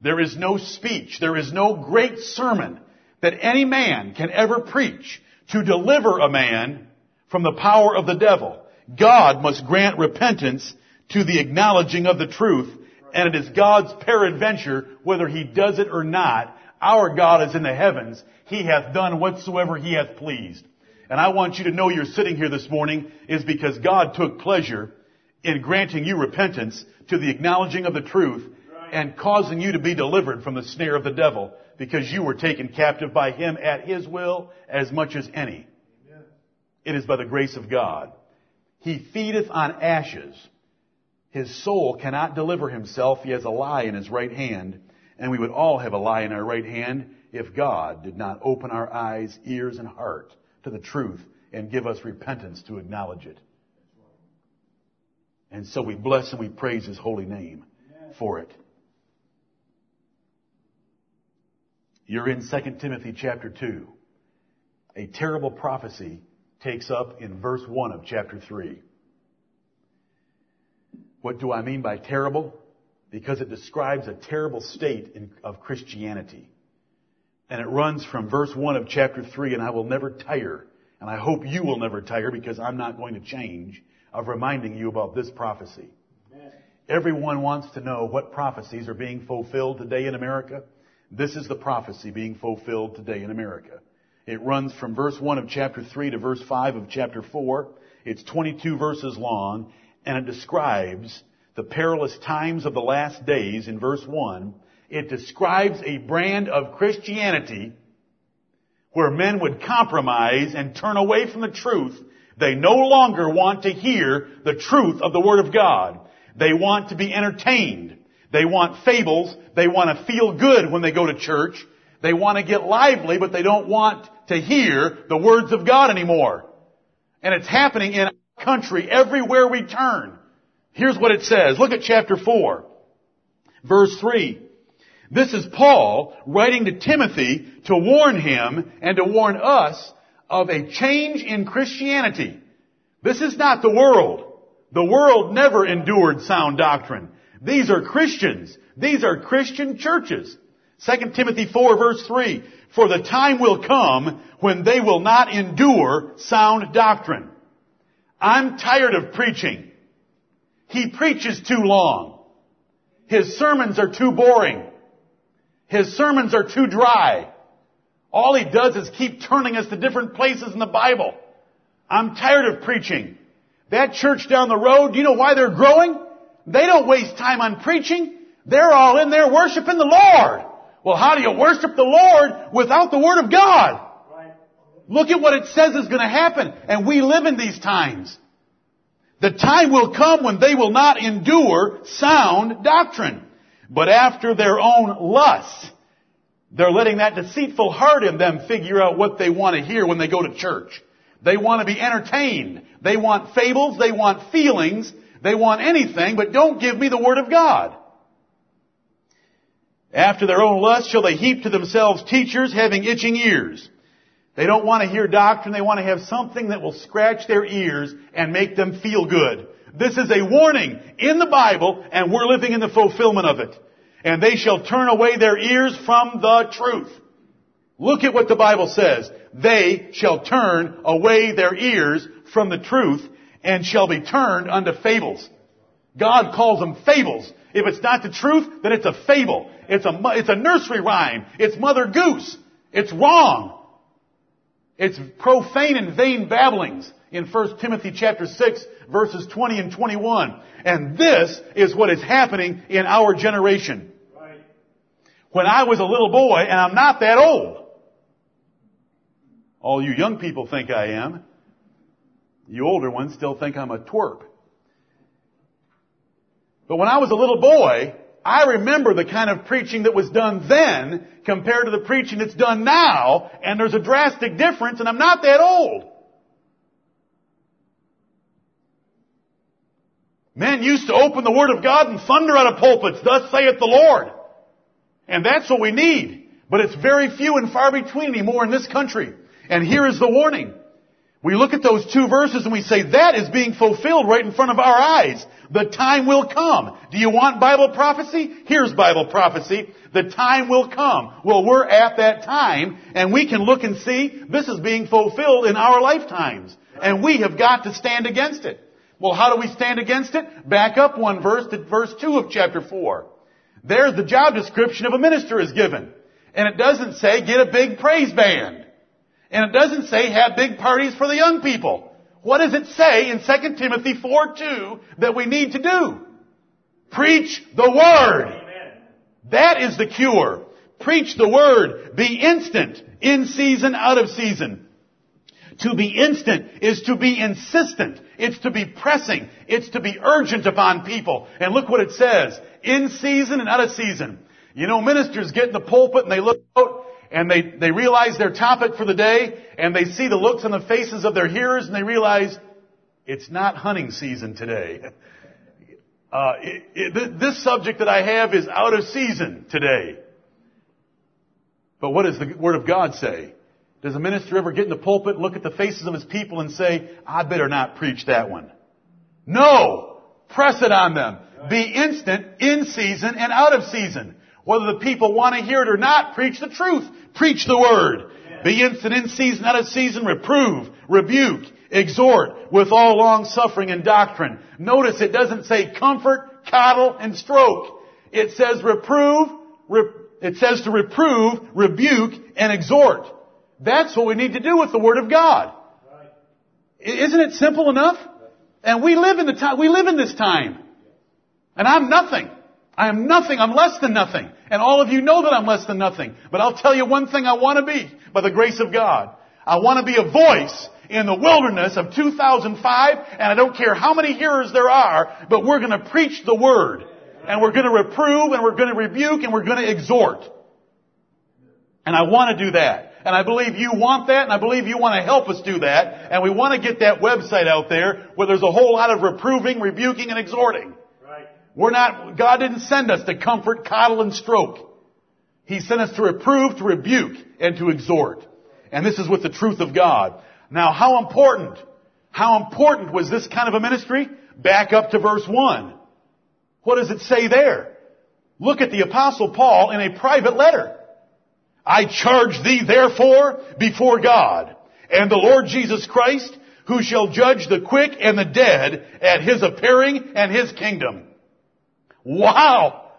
There is no speech. There is no great sermon that any man can ever preach to deliver a man from the power of the devil. God must grant repentance to the acknowledging of the truth, and it is God's peradventure, whether he does it or not. Our God is in the heavens. He hath done whatsoever he hath pleased. And I want you to know you're sitting here this morning is because God took pleasure in granting you repentance to the acknowledging of the truth and causing you to be delivered from the snare of the devil because you were taken captive by him at his will as much as any. It is by the grace of God. He feedeth on ashes. His soul cannot deliver himself. He has a lie in his right hand. And we would all have a lie in our right hand if God did not open our eyes, ears, and heart to the truth and give us repentance to acknowledge it. And so we bless and we praise his holy name for it. You're in 2 Timothy chapter 2. A terrible prophecy takes up in verse 1 of chapter 3. What do I mean by terrible? Because it describes a terrible state in, of Christianity. And it runs from verse 1 of chapter 3, and I will never tire, and I hope you will never tire because I'm not going to change, of reminding you about this prophecy. Amen. Everyone wants to know what prophecies are being fulfilled today in America. This is the prophecy being fulfilled today in America. It runs from verse 1 of chapter 3 to verse 5 of chapter 4. It's 22 verses long, and it describes the perilous times of the last days in verse 1. It describes a brand of Christianity where men would compromise and turn away from the truth. They no longer want to hear the truth of the Word of God. They want to be entertained. They want fables. They want to feel good when they go to church. They want to get lively, but they don't want to hear the words of God anymore. And it's happening in our country everywhere we turn. Here's what it says. Look at chapter 4, verse 3. This is Paul writing to Timothy to warn him and to warn us of a change in Christianity. This is not the world. The world never endured sound doctrine. These are Christians. These are Christian churches. 2 Timothy 4 verse 3. For the time will come when they will not endure sound doctrine. I'm tired of preaching. He preaches too long. His sermons are too boring. His sermons are too dry. All he does is keep turning us to different places in the Bible. I'm tired of preaching. That church down the road, do you know why they're growing? They don't waste time on preaching. They're all in there worshiping the Lord. Well, how do you worship the Lord without the Word of God? Look at what it says is going to happen, and we live in these times. The time will come when they will not endure sound doctrine, but after their own lusts, they're letting that deceitful heart in them figure out what they want to hear when they go to church. They want to be entertained. They want fables. They want feelings. They want anything, but don't give me the Word of God. After their own lust shall they heap to themselves teachers having itching ears. They don't want to hear doctrine. They want to have something that will scratch their ears and make them feel good. This is a warning in the Bible and we're living in the fulfillment of it. And they shall turn away their ears from the truth. Look at what the Bible says. They shall turn away their ears from the truth and shall be turned unto fables. God calls them fables. If it's not the truth, then it's a fable. It's a, it's a nursery rhyme. It's Mother Goose. It's wrong. It's profane and vain babblings in 1 Timothy chapter 6 verses 20 and 21. And this is what is happening in our generation. Right. When I was a little boy, and I'm not that old. All you young people think I am. You older ones still think I'm a twerp. But when I was a little boy, I remember the kind of preaching that was done then compared to the preaching that's done now, and there's a drastic difference, and I'm not that old. Men used to open the Word of God and thunder out of pulpits, thus saith the Lord. And that's what we need. But it's very few and far between anymore in this country. And here is the warning. We look at those two verses and we say, that is being fulfilled right in front of our eyes. The time will come. Do you want Bible prophecy? Here's Bible prophecy. The time will come. Well, we're at that time and we can look and see this is being fulfilled in our lifetimes. And we have got to stand against it. Well, how do we stand against it? Back up one verse to verse 2 of chapter 4. There's the job description of a minister is given. And it doesn't say get a big praise band. And it doesn't say have big parties for the young people. What does it say in 2 Timothy 4 2 that we need to do? Preach the Word. Amen. That is the cure. Preach the Word. Be instant. In season, out of season. To be instant is to be insistent. It's to be pressing. It's to be urgent upon people. And look what it says. In season and out of season. You know, ministers get in the pulpit and they look out and they, they realize their topic for the day and they see the looks on the faces of their hearers and they realize it's not hunting season today. Uh, it, it, this subject that I have is out of season today. But what does the Word of God say? Does a minister ever get in the pulpit, look at the faces of his people and say, I better not preach that one? No! Press it on them. Be instant, in season, and out of season. Whether the people want to hear it or not, preach the truth. Preach the word. Be instant in season, out of season, reprove, rebuke, exhort with all long suffering and doctrine. Notice it doesn't say comfort, coddle, and stroke. It says reprove, rep, it says to reprove, rebuke, and exhort. That's what we need to do with the Word of God. Isn't it simple enough? And we live in the time, we live in this time. And I'm nothing. I am nothing. I'm less than nothing. And all of you know that I'm less than nothing. But I'll tell you one thing I want to be by the grace of God. I want to be a voice in the wilderness of 2005 and I don't care how many hearers there are, but we're going to preach the word. And we're going to reprove and we're going to rebuke and we're going to exhort. And I want to do that. And I believe you want that and I believe you want to help us do that. And we want to get that website out there where there's a whole lot of reproving, rebuking, and exhorting. Right. We're not, God didn't send us to comfort, coddle, and stroke. He sent us to reprove, to rebuke, and to exhort. And this is with the truth of God. Now how important, how important was this kind of a ministry? Back up to verse 1. What does it say there? Look at the apostle Paul in a private letter. I charge thee therefore before God and the Lord Jesus Christ, who shall judge the quick and the dead at his appearing and his kingdom. Wow!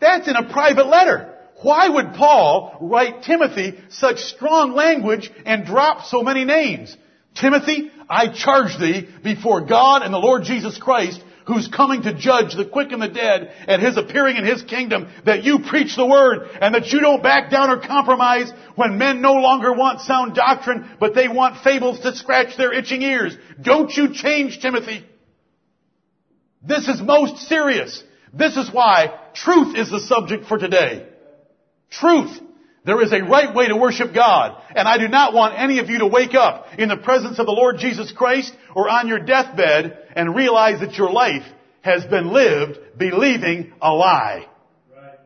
That's in a private letter. Why would Paul write Timothy such strong language and drop so many names? Timothy, I charge thee before God and the Lord Jesus Christ, who's coming to judge the quick and the dead at his appearing in his kingdom, that you preach the word and that you don't back down or compromise when men no longer want sound doctrine, but they want fables to scratch their itching ears. Don't you change, Timothy. This is most serious. This is why truth is the subject for today. Truth. There is a right way to worship God. And I do not want any of you to wake up in the presence of the Lord Jesus Christ or on your deathbed and realize that your life has been lived believing a lie. Right.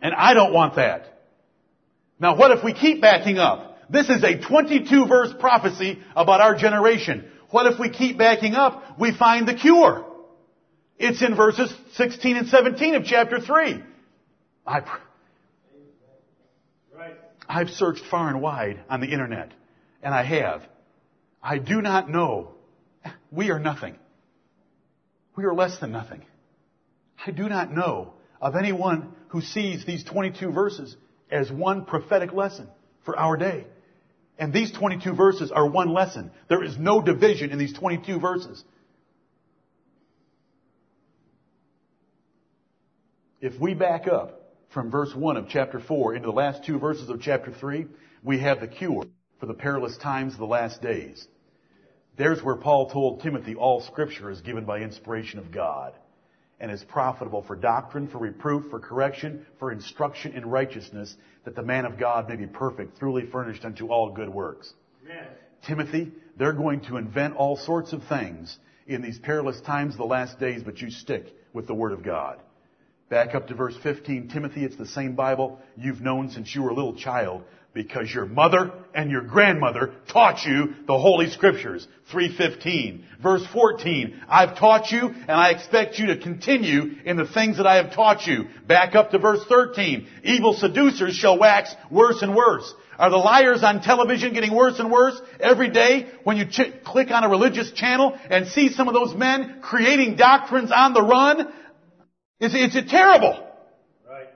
And I don't want that. Now what if we keep backing up? This is a 22 verse prophecy about our generation. What if we keep backing up? We find the cure. It's in verses 16 and 17 of chapter 3. I, I've searched far and wide on the internet, and I have. I do not know. We are nothing. We are less than nothing. I do not know of anyone who sees these 22 verses as one prophetic lesson for our day. And these 22 verses are one lesson. There is no division in these 22 verses. If we back up from verse 1 of chapter 4 into the last two verses of chapter 3, we have the cure for the perilous times of the last days. There's where Paul told Timothy all scripture is given by inspiration of God and is profitable for doctrine, for reproof, for correction, for instruction in righteousness, that the man of God may be perfect, truly furnished unto all good works. Amen. Timothy, they're going to invent all sorts of things in these perilous times of the last days, but you stick with the Word of God. Back up to verse 15. Timothy, it's the same Bible you've known since you were a little child because your mother and your grandmother taught you the Holy Scriptures. 315. Verse 14. I've taught you and I expect you to continue in the things that I have taught you. Back up to verse 13. Evil seducers shall wax worse and worse. Are the liars on television getting worse and worse every day when you ch- click on a religious channel and see some of those men creating doctrines on the run? It's, it's terrible. Right.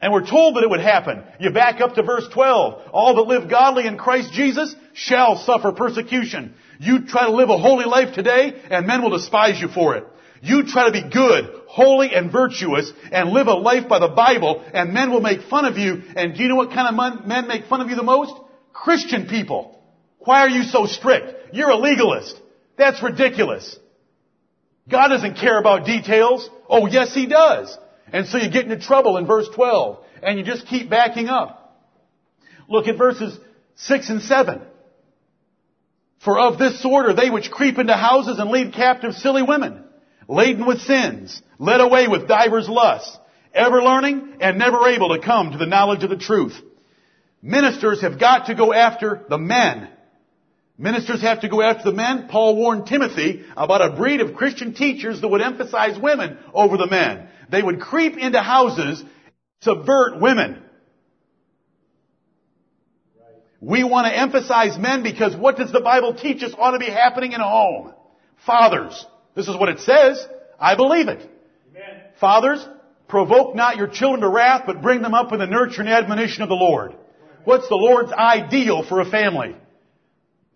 And we're told that it would happen. You back up to verse 12. All that live godly in Christ Jesus shall suffer persecution. You try to live a holy life today and men will despise you for it. You try to be good, holy, and virtuous and live a life by the Bible and men will make fun of you. And do you know what kind of men make fun of you the most? Christian people. Why are you so strict? You're a legalist. That's ridiculous. God doesn't care about details. Oh, yes, He does. And so you get into trouble in verse 12, and you just keep backing up. Look at verses 6 and 7. For of this sort are they which creep into houses and lead captive silly women, laden with sins, led away with divers lusts, ever learning and never able to come to the knowledge of the truth. Ministers have got to go after the men Ministers have to go after the men. Paul warned Timothy about a breed of Christian teachers that would emphasize women over the men. They would creep into houses, subvert women. We want to emphasize men because what does the Bible teach us ought to be happening in a home? Fathers. This is what it says. I believe it. Amen. Fathers, provoke not your children to wrath, but bring them up in the nurture and admonition of the Lord. What's the Lord's ideal for a family?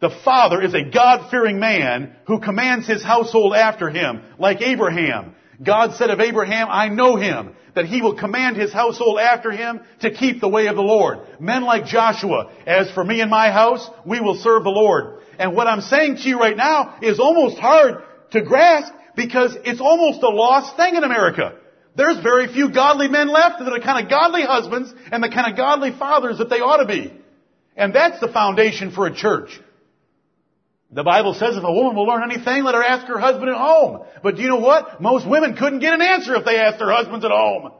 The father is a God-fearing man who commands his household after him, like Abraham. God said of Abraham, I know him, that he will command his household after him to keep the way of the Lord. Men like Joshua, as for me and my house, we will serve the Lord. And what I'm saying to you right now is almost hard to grasp because it's almost a lost thing in America. There's very few godly men left that are the kind of godly husbands and the kind of godly fathers that they ought to be. And that's the foundation for a church. The Bible says if a woman will learn anything, let her ask her husband at home. But do you know what? Most women couldn't get an answer if they asked their husbands at home.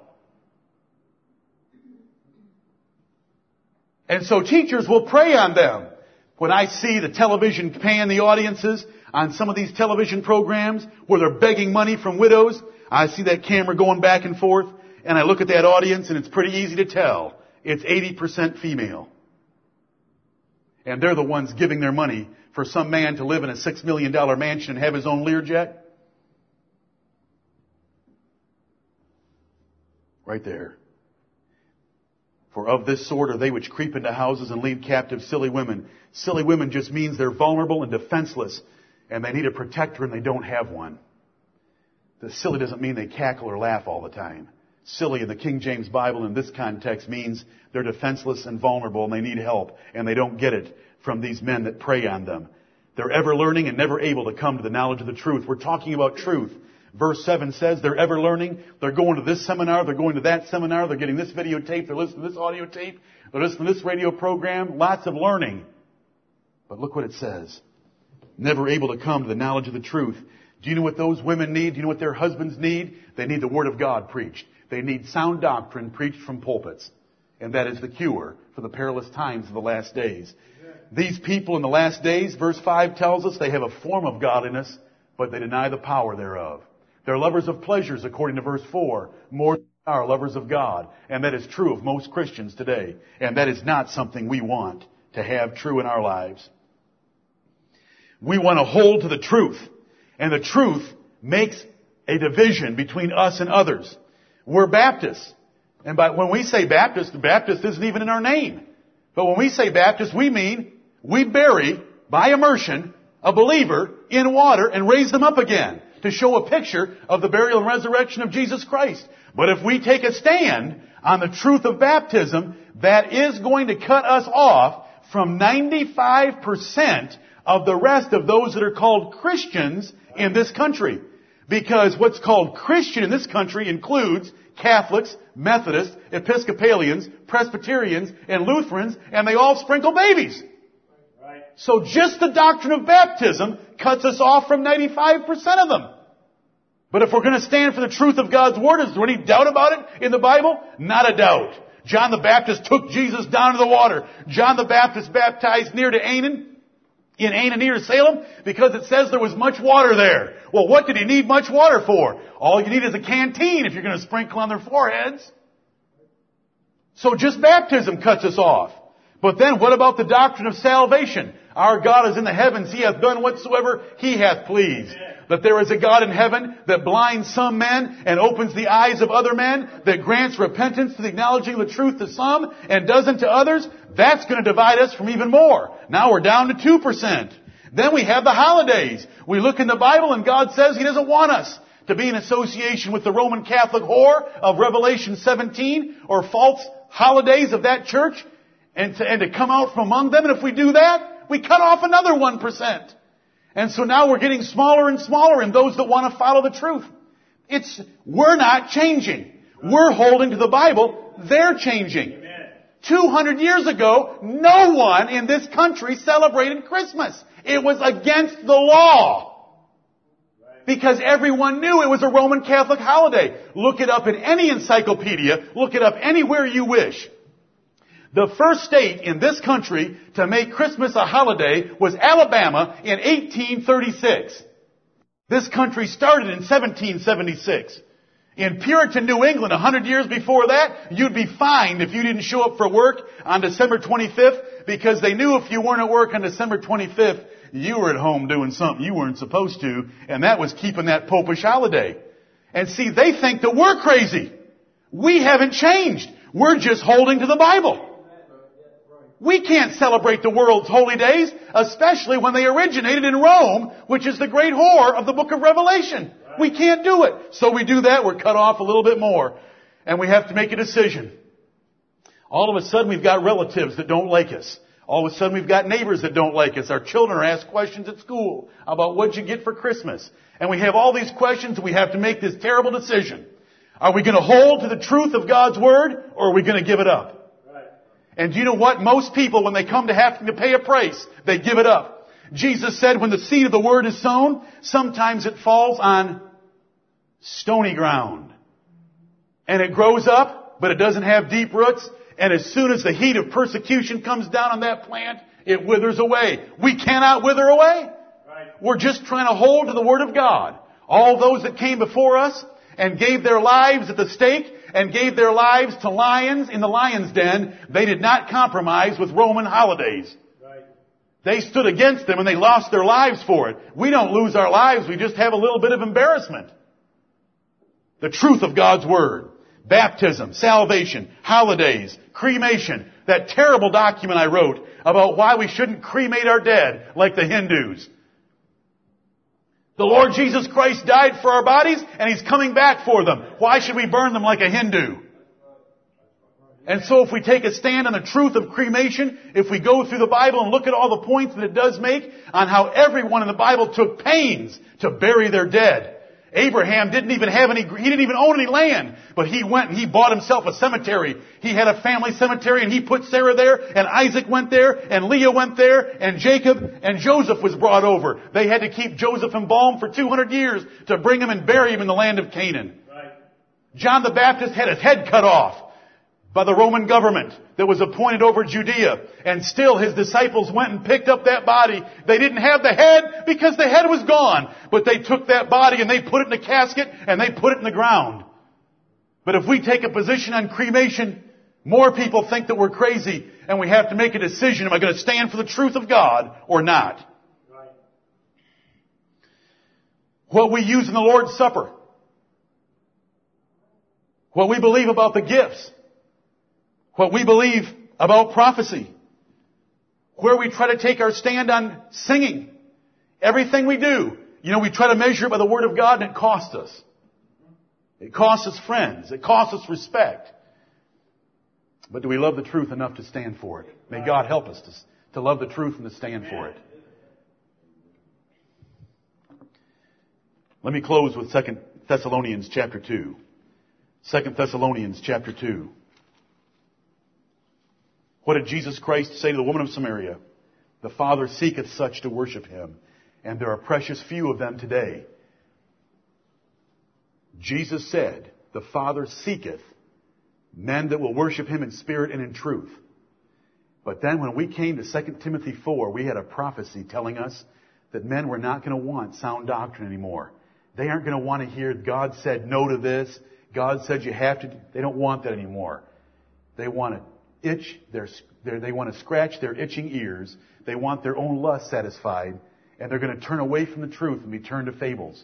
And so teachers will prey on them. When I see the television pan the audiences on some of these television programs where they're begging money from widows, I see that camera going back and forth and I look at that audience and it's pretty easy to tell. It's 80% female. And they're the ones giving their money for some man to live in a six million dollar mansion and have his own Learjet. Right there. For of this sort are they which creep into houses and lead captive silly women. Silly women just means they're vulnerable and defenseless and they need a protector and they don't have one. The silly doesn't mean they cackle or laugh all the time. Silly in the King James Bible in this context means they're defenseless and vulnerable and they need help and they don't get it from these men that prey on them. They're ever learning and never able to come to the knowledge of the truth. We're talking about truth. Verse 7 says they're ever learning. They're going to this seminar. They're going to that seminar. They're getting this videotape. They're listening to this audio tape. They're listening to this radio program. Lots of learning. But look what it says. Never able to come to the knowledge of the truth. Do you know what those women need? Do you know what their husbands need? They need the Word of God preached. They need sound doctrine preached from pulpits. And that is the cure for the perilous times of the last days. These people in the last days, verse 5 tells us they have a form of godliness, but they deny the power thereof. They're lovers of pleasures, according to verse 4, more than are lovers of God. And that is true of most Christians today. And that is not something we want to have true in our lives. We want to hold to the truth. And the truth makes a division between us and others. We're Baptists. And by, when we say Baptist, the Baptist isn't even in our name. But when we say Baptist, we mean we bury, by immersion, a believer in water and raise them up again to show a picture of the burial and resurrection of Jesus Christ. But if we take a stand on the truth of baptism, that is going to cut us off from 95% of the rest of those that are called Christians in this country. Because what's called Christian in this country includes Catholics, Methodists, Episcopalians, Presbyterians, and Lutherans, and they all sprinkle babies. So just the doctrine of baptism cuts us off from 95% of them. But if we're going to stand for the truth of God's Word, is there any doubt about it in the Bible? Not a doubt. John the Baptist took Jesus down to the water. John the Baptist baptized near to Aenon, in Aenon near Salem, because it says there was much water there. Well, what did he need much water for? All you need is a canteen if you're going to sprinkle on their foreheads. So just baptism cuts us off. But then what about the doctrine of salvation? Our God is in the heavens. He hath done whatsoever He hath pleased. That there is a God in heaven that blinds some men and opens the eyes of other men, that grants repentance to the acknowledging the truth to some and doesn't to others. That's going to divide us from even more. Now we're down to 2%. Then we have the holidays. We look in the Bible and God says He doesn't want us to be in association with the Roman Catholic whore of Revelation 17 or false holidays of that church and to, and to come out from among them. And if we do that, we cut off another 1%. And so now we're getting smaller and smaller in those that want to follow the truth. It's, we're not changing. We're holding to the Bible. They're changing. 200 years ago, no one in this country celebrated Christmas. It was against the law. Because everyone knew it was a Roman Catholic holiday. Look it up in any encyclopedia. Look it up anywhere you wish. The first state in this country to make Christmas a holiday was Alabama in 1836. This country started in 1776. In Puritan New England, a hundred years before that, you'd be fined if you didn't show up for work on December 25th because they knew if you weren't at work on December 25th, you were at home doing something you weren't supposed to, and that was keeping that popish holiday. And see, they think that we're crazy. We haven't changed. We're just holding to the Bible. We can't celebrate the world's holy days, especially when they originated in Rome, which is the great whore of the book of Revelation. We can't do it. So we do that, we're cut off a little bit more. And we have to make a decision. All of a sudden we've got relatives that don't like us. All of a sudden we've got neighbors that don't like us. Our children are asked questions at school about what'd you get for Christmas. And we have all these questions and we have to make this terrible decision. Are we going to hold to the truth of God's Word or are we going to give it up? And you know what? Most people, when they come to having to pay a price, they give it up. Jesus said when the seed of the word is sown, sometimes it falls on stony ground. And it grows up, but it doesn't have deep roots, And as soon as the heat of persecution comes down on that plant, it withers away. We cannot wither away. We're just trying to hold to the Word of God. All those that came before us and gave their lives at the stake and gave their lives to lions in the lion's den, they did not compromise with Roman holidays. They stood against them and they lost their lives for it. We don't lose our lives, we just have a little bit of embarrassment. The truth of God's Word. Baptism, salvation, holidays, cremation. That terrible document I wrote about why we shouldn't cremate our dead like the Hindus. The Lord Jesus Christ died for our bodies and He's coming back for them. Why should we burn them like a Hindu? And so if we take a stand on the truth of cremation, if we go through the Bible and look at all the points that it does make on how everyone in the Bible took pains to bury their dead. Abraham didn't even have any, he didn't even own any land, but he went and he bought himself a cemetery. He had a family cemetery and he put Sarah there and Isaac went there and Leah went there and Jacob and Joseph was brought over. They had to keep Joseph embalmed for 200 years to bring him and bury him in the land of Canaan. Right. John the Baptist had his head cut off by the Roman government that was appointed over Judea. And still his disciples went and picked up that body. They didn't have the head because the head was gone. But they took that body and they put it in a casket and they put it in the ground. But if we take a position on cremation, more people think that we're crazy and we have to make a decision. Am I going to stand for the truth of God or not? What we use in the Lord's Supper. What we believe about the gifts what we believe about prophecy, where we try to take our stand on singing, everything we do. You know, we try to measure it by the Word of God and it costs us. It costs us friends. It costs us respect. But do we love the truth enough to stand for it? May God help us to, to love the truth and to stand for it. Let me close with 2 Thessalonians chapter 2. 2 Thessalonians chapter 2. What did Jesus Christ say to the woman of Samaria? The Father seeketh such to worship Him, and there are precious few of them today. Jesus said, the Father seeketh men that will worship Him in spirit and in truth. But then when we came to 2 Timothy 4, we had a prophecy telling us that men were not going to want sound doctrine anymore. They aren't going to want to hear God said no to this. God said you have to. They don't want that anymore. They want to itch their, their, they want to scratch their itching ears. They want their own lust satisfied. And they're going to turn away from the truth and be turned to fables.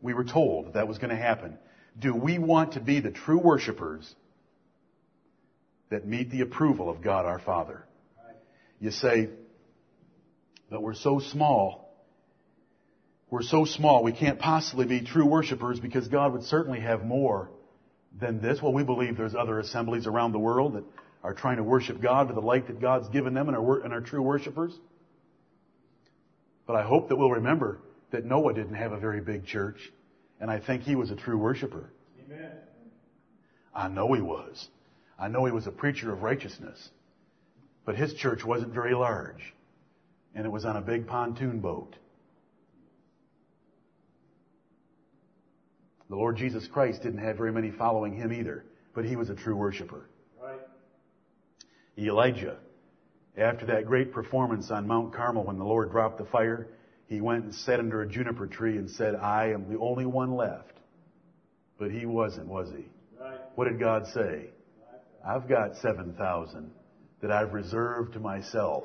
We were told that, was going to happen. Do we want to be the true worshipers that meet the approval of God our Father? You say, but we're so small. We're so small, we can't possibly be true worshipers because God would certainly have more than this. Well, we believe there's other assemblies around the world that are trying to worship God to the light that God's given them and are, and are true worshipers. But I hope that we'll remember that Noah didn't have a very big church, and I think he was a true worshiper. Amen. I know he was. I know he was a preacher of righteousness. But his church wasn't very large, and it was on a big pontoon boat. The Lord Jesus Christ didn't have very many following him either, but he was a true worshiper. Elijah, after that great performance on Mount Carmel when the Lord dropped the fire, he went and sat under a juniper tree and said, I am the only one left. But he wasn't, was he? Right. What did God say? I've got 7,000 that I've reserved to myself.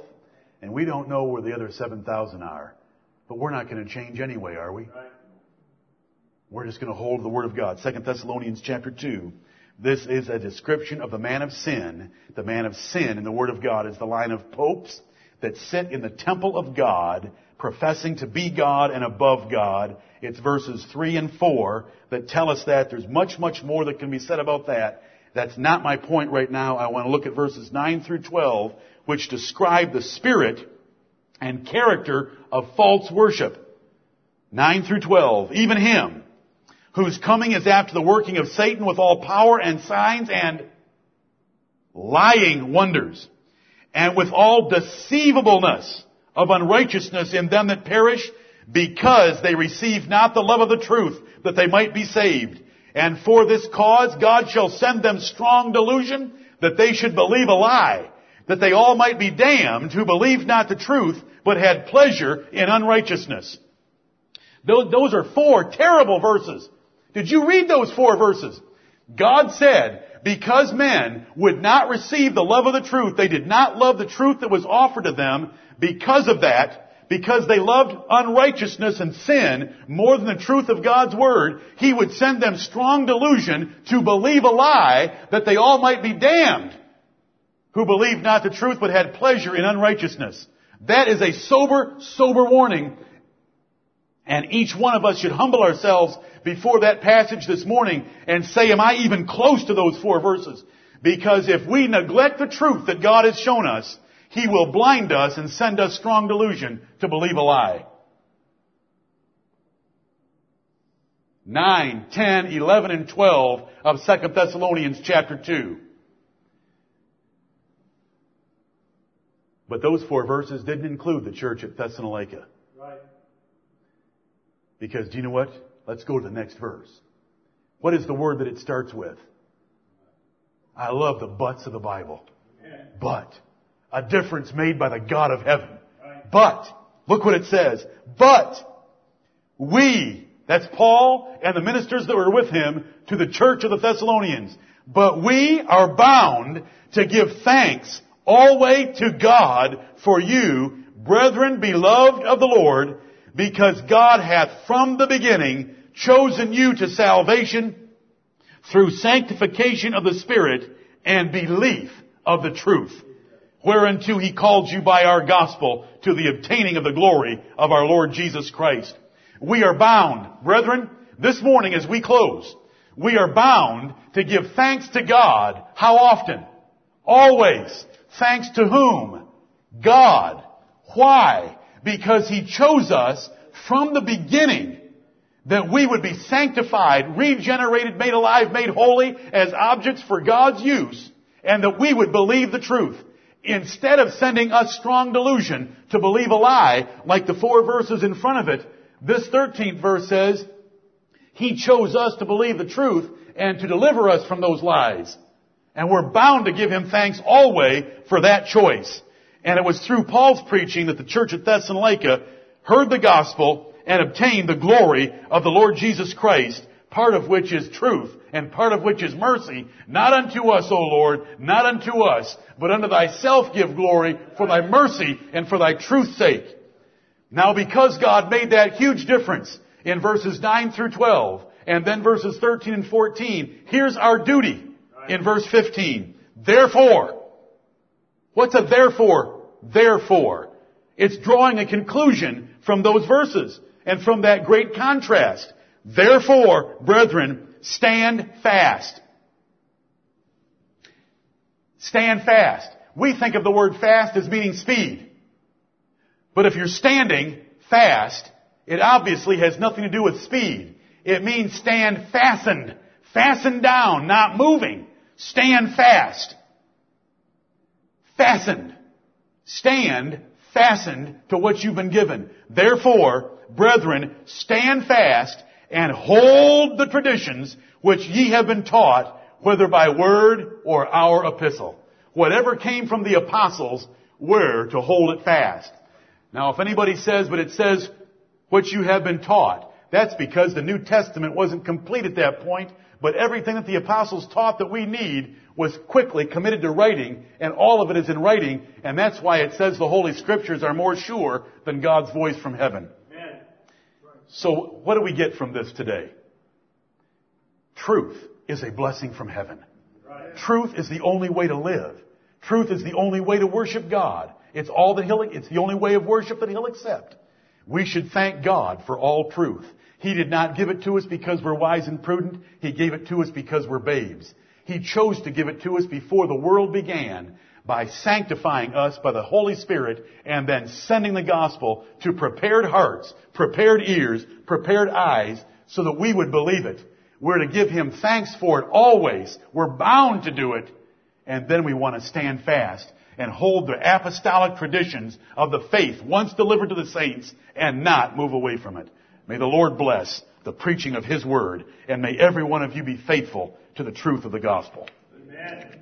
And we don't know where the other 7,000 are. But we're not going to change anyway, are we? Right. We're just going to hold the Word of God. 2 Thessalonians chapter 2 this is a description of the man of sin. The man of sin in the Word of God is the line of popes that sit in the temple of God, professing to be God and above God. It's verses 3 and 4 that tell us that. There's much, much more that can be said about that. That's not my point right now. I want to look at verses 9 through 12, which describe the spirit and character of false worship. 9 through 12. Even him whose coming is after the working of Satan with all power and signs and lying wonders, and with all deceivableness of unrighteousness in them that perish, because they receive not the love of the truth, that they might be saved. And for this cause God shall send them strong delusion, that they should believe a lie, that they all might be damned who believed not the truth, but had pleasure in unrighteousness. Those, those are four terrible verses. Did you read those four verses? God said, because men would not receive the love of the truth, they did not love the truth that was offered to them, because of that, because they loved unrighteousness and sin more than the truth of God's Word, He would send them strong delusion to believe a lie that they all might be damned who believed not the truth but had pleasure in unrighteousness. That is a sober, sober warning. And each one of us should humble ourselves before that passage this morning and say, am I even close to those four verses? Because if we neglect the truth that God has shown us, He will blind us and send us strong delusion to believe a lie. 9, 10, 11, and 12 of 2 Thessalonians chapter 2. But those four verses didn't include the church at Thessalonica. Because do you know what? Let's go to the next verse. What is the word that it starts with? I love the buts of the Bible. But. A difference made by the God of heaven. But. Look what it says. But. We. That's Paul and the ministers that were with him to the church of the Thessalonians. But we are bound to give thanks always to God for you, brethren beloved of the Lord, because God hath from the beginning chosen you to salvation through sanctification of the Spirit and belief of the truth, whereunto he called you by our gospel to the obtaining of the glory of our Lord Jesus Christ. We are bound, brethren, this morning as we close, we are bound to give thanks to God. How often? Always. Thanks to whom? God. Why? Because He chose us from the beginning that we would be sanctified, regenerated, made alive, made holy as objects for God's use, and that we would believe the truth. Instead of sending us strong delusion to believe a lie, like the four verses in front of it, this 13th verse says, He chose us to believe the truth and to deliver us from those lies. And we're bound to give him thanks always for that choice. And it was through Paul's preaching that the church at Thessalonica heard the gospel and obtained the glory of the Lord Jesus Christ, part of which is truth and part of which is mercy. Not unto us, O Lord, not unto us, but unto thyself give glory for thy mercy and for thy truth's sake. Now because God made that huge difference in verses 9 through 12 and then verses 13 and 14, here's our duty in verse 15. Therefore. What's a therefore? Therefore. It's drawing a conclusion from those verses and from that great contrast. Therefore, brethren, stand fast. Stand fast. We think of the word fast as meaning speed. But if you're standing fast, it obviously has nothing to do with speed. It means stand fastened. Fastened down, not moving. Stand fast. Fastened. Stand fastened to what you've been given. Therefore, brethren, stand fast and hold the traditions which ye have been taught, whether by word or our epistle. Whatever came from the apostles, we're to hold it fast. Now, if anybody says, but it says what you have been taught, that's because the New Testament wasn't complete at that point, but everything that the apostles taught that we need was quickly committed to writing, and all of it is in writing, and that's why it says the Holy Scriptures are more sure than God's voice from heaven. Amen. So, what do we get from this today? Truth is a blessing from heaven. Right. Truth is the only way to live. Truth is the only way to worship God. It's all that he'll, it's the only way of worship that he'll accept. We should thank God for all truth. He did not give it to us because we're wise and prudent. He gave it to us because we're babes. He chose to give it to us before the world began by sanctifying us by the Holy Spirit and then sending the gospel to prepared hearts, prepared ears, prepared eyes so that we would believe it. We're to give Him thanks for it always. We're bound to do it. And then we want to stand fast and hold the apostolic traditions of the faith once delivered to the saints and not move away from it. May the Lord bless the preaching of His Word, and may every one of you be faithful to the truth of the gospel. Amen.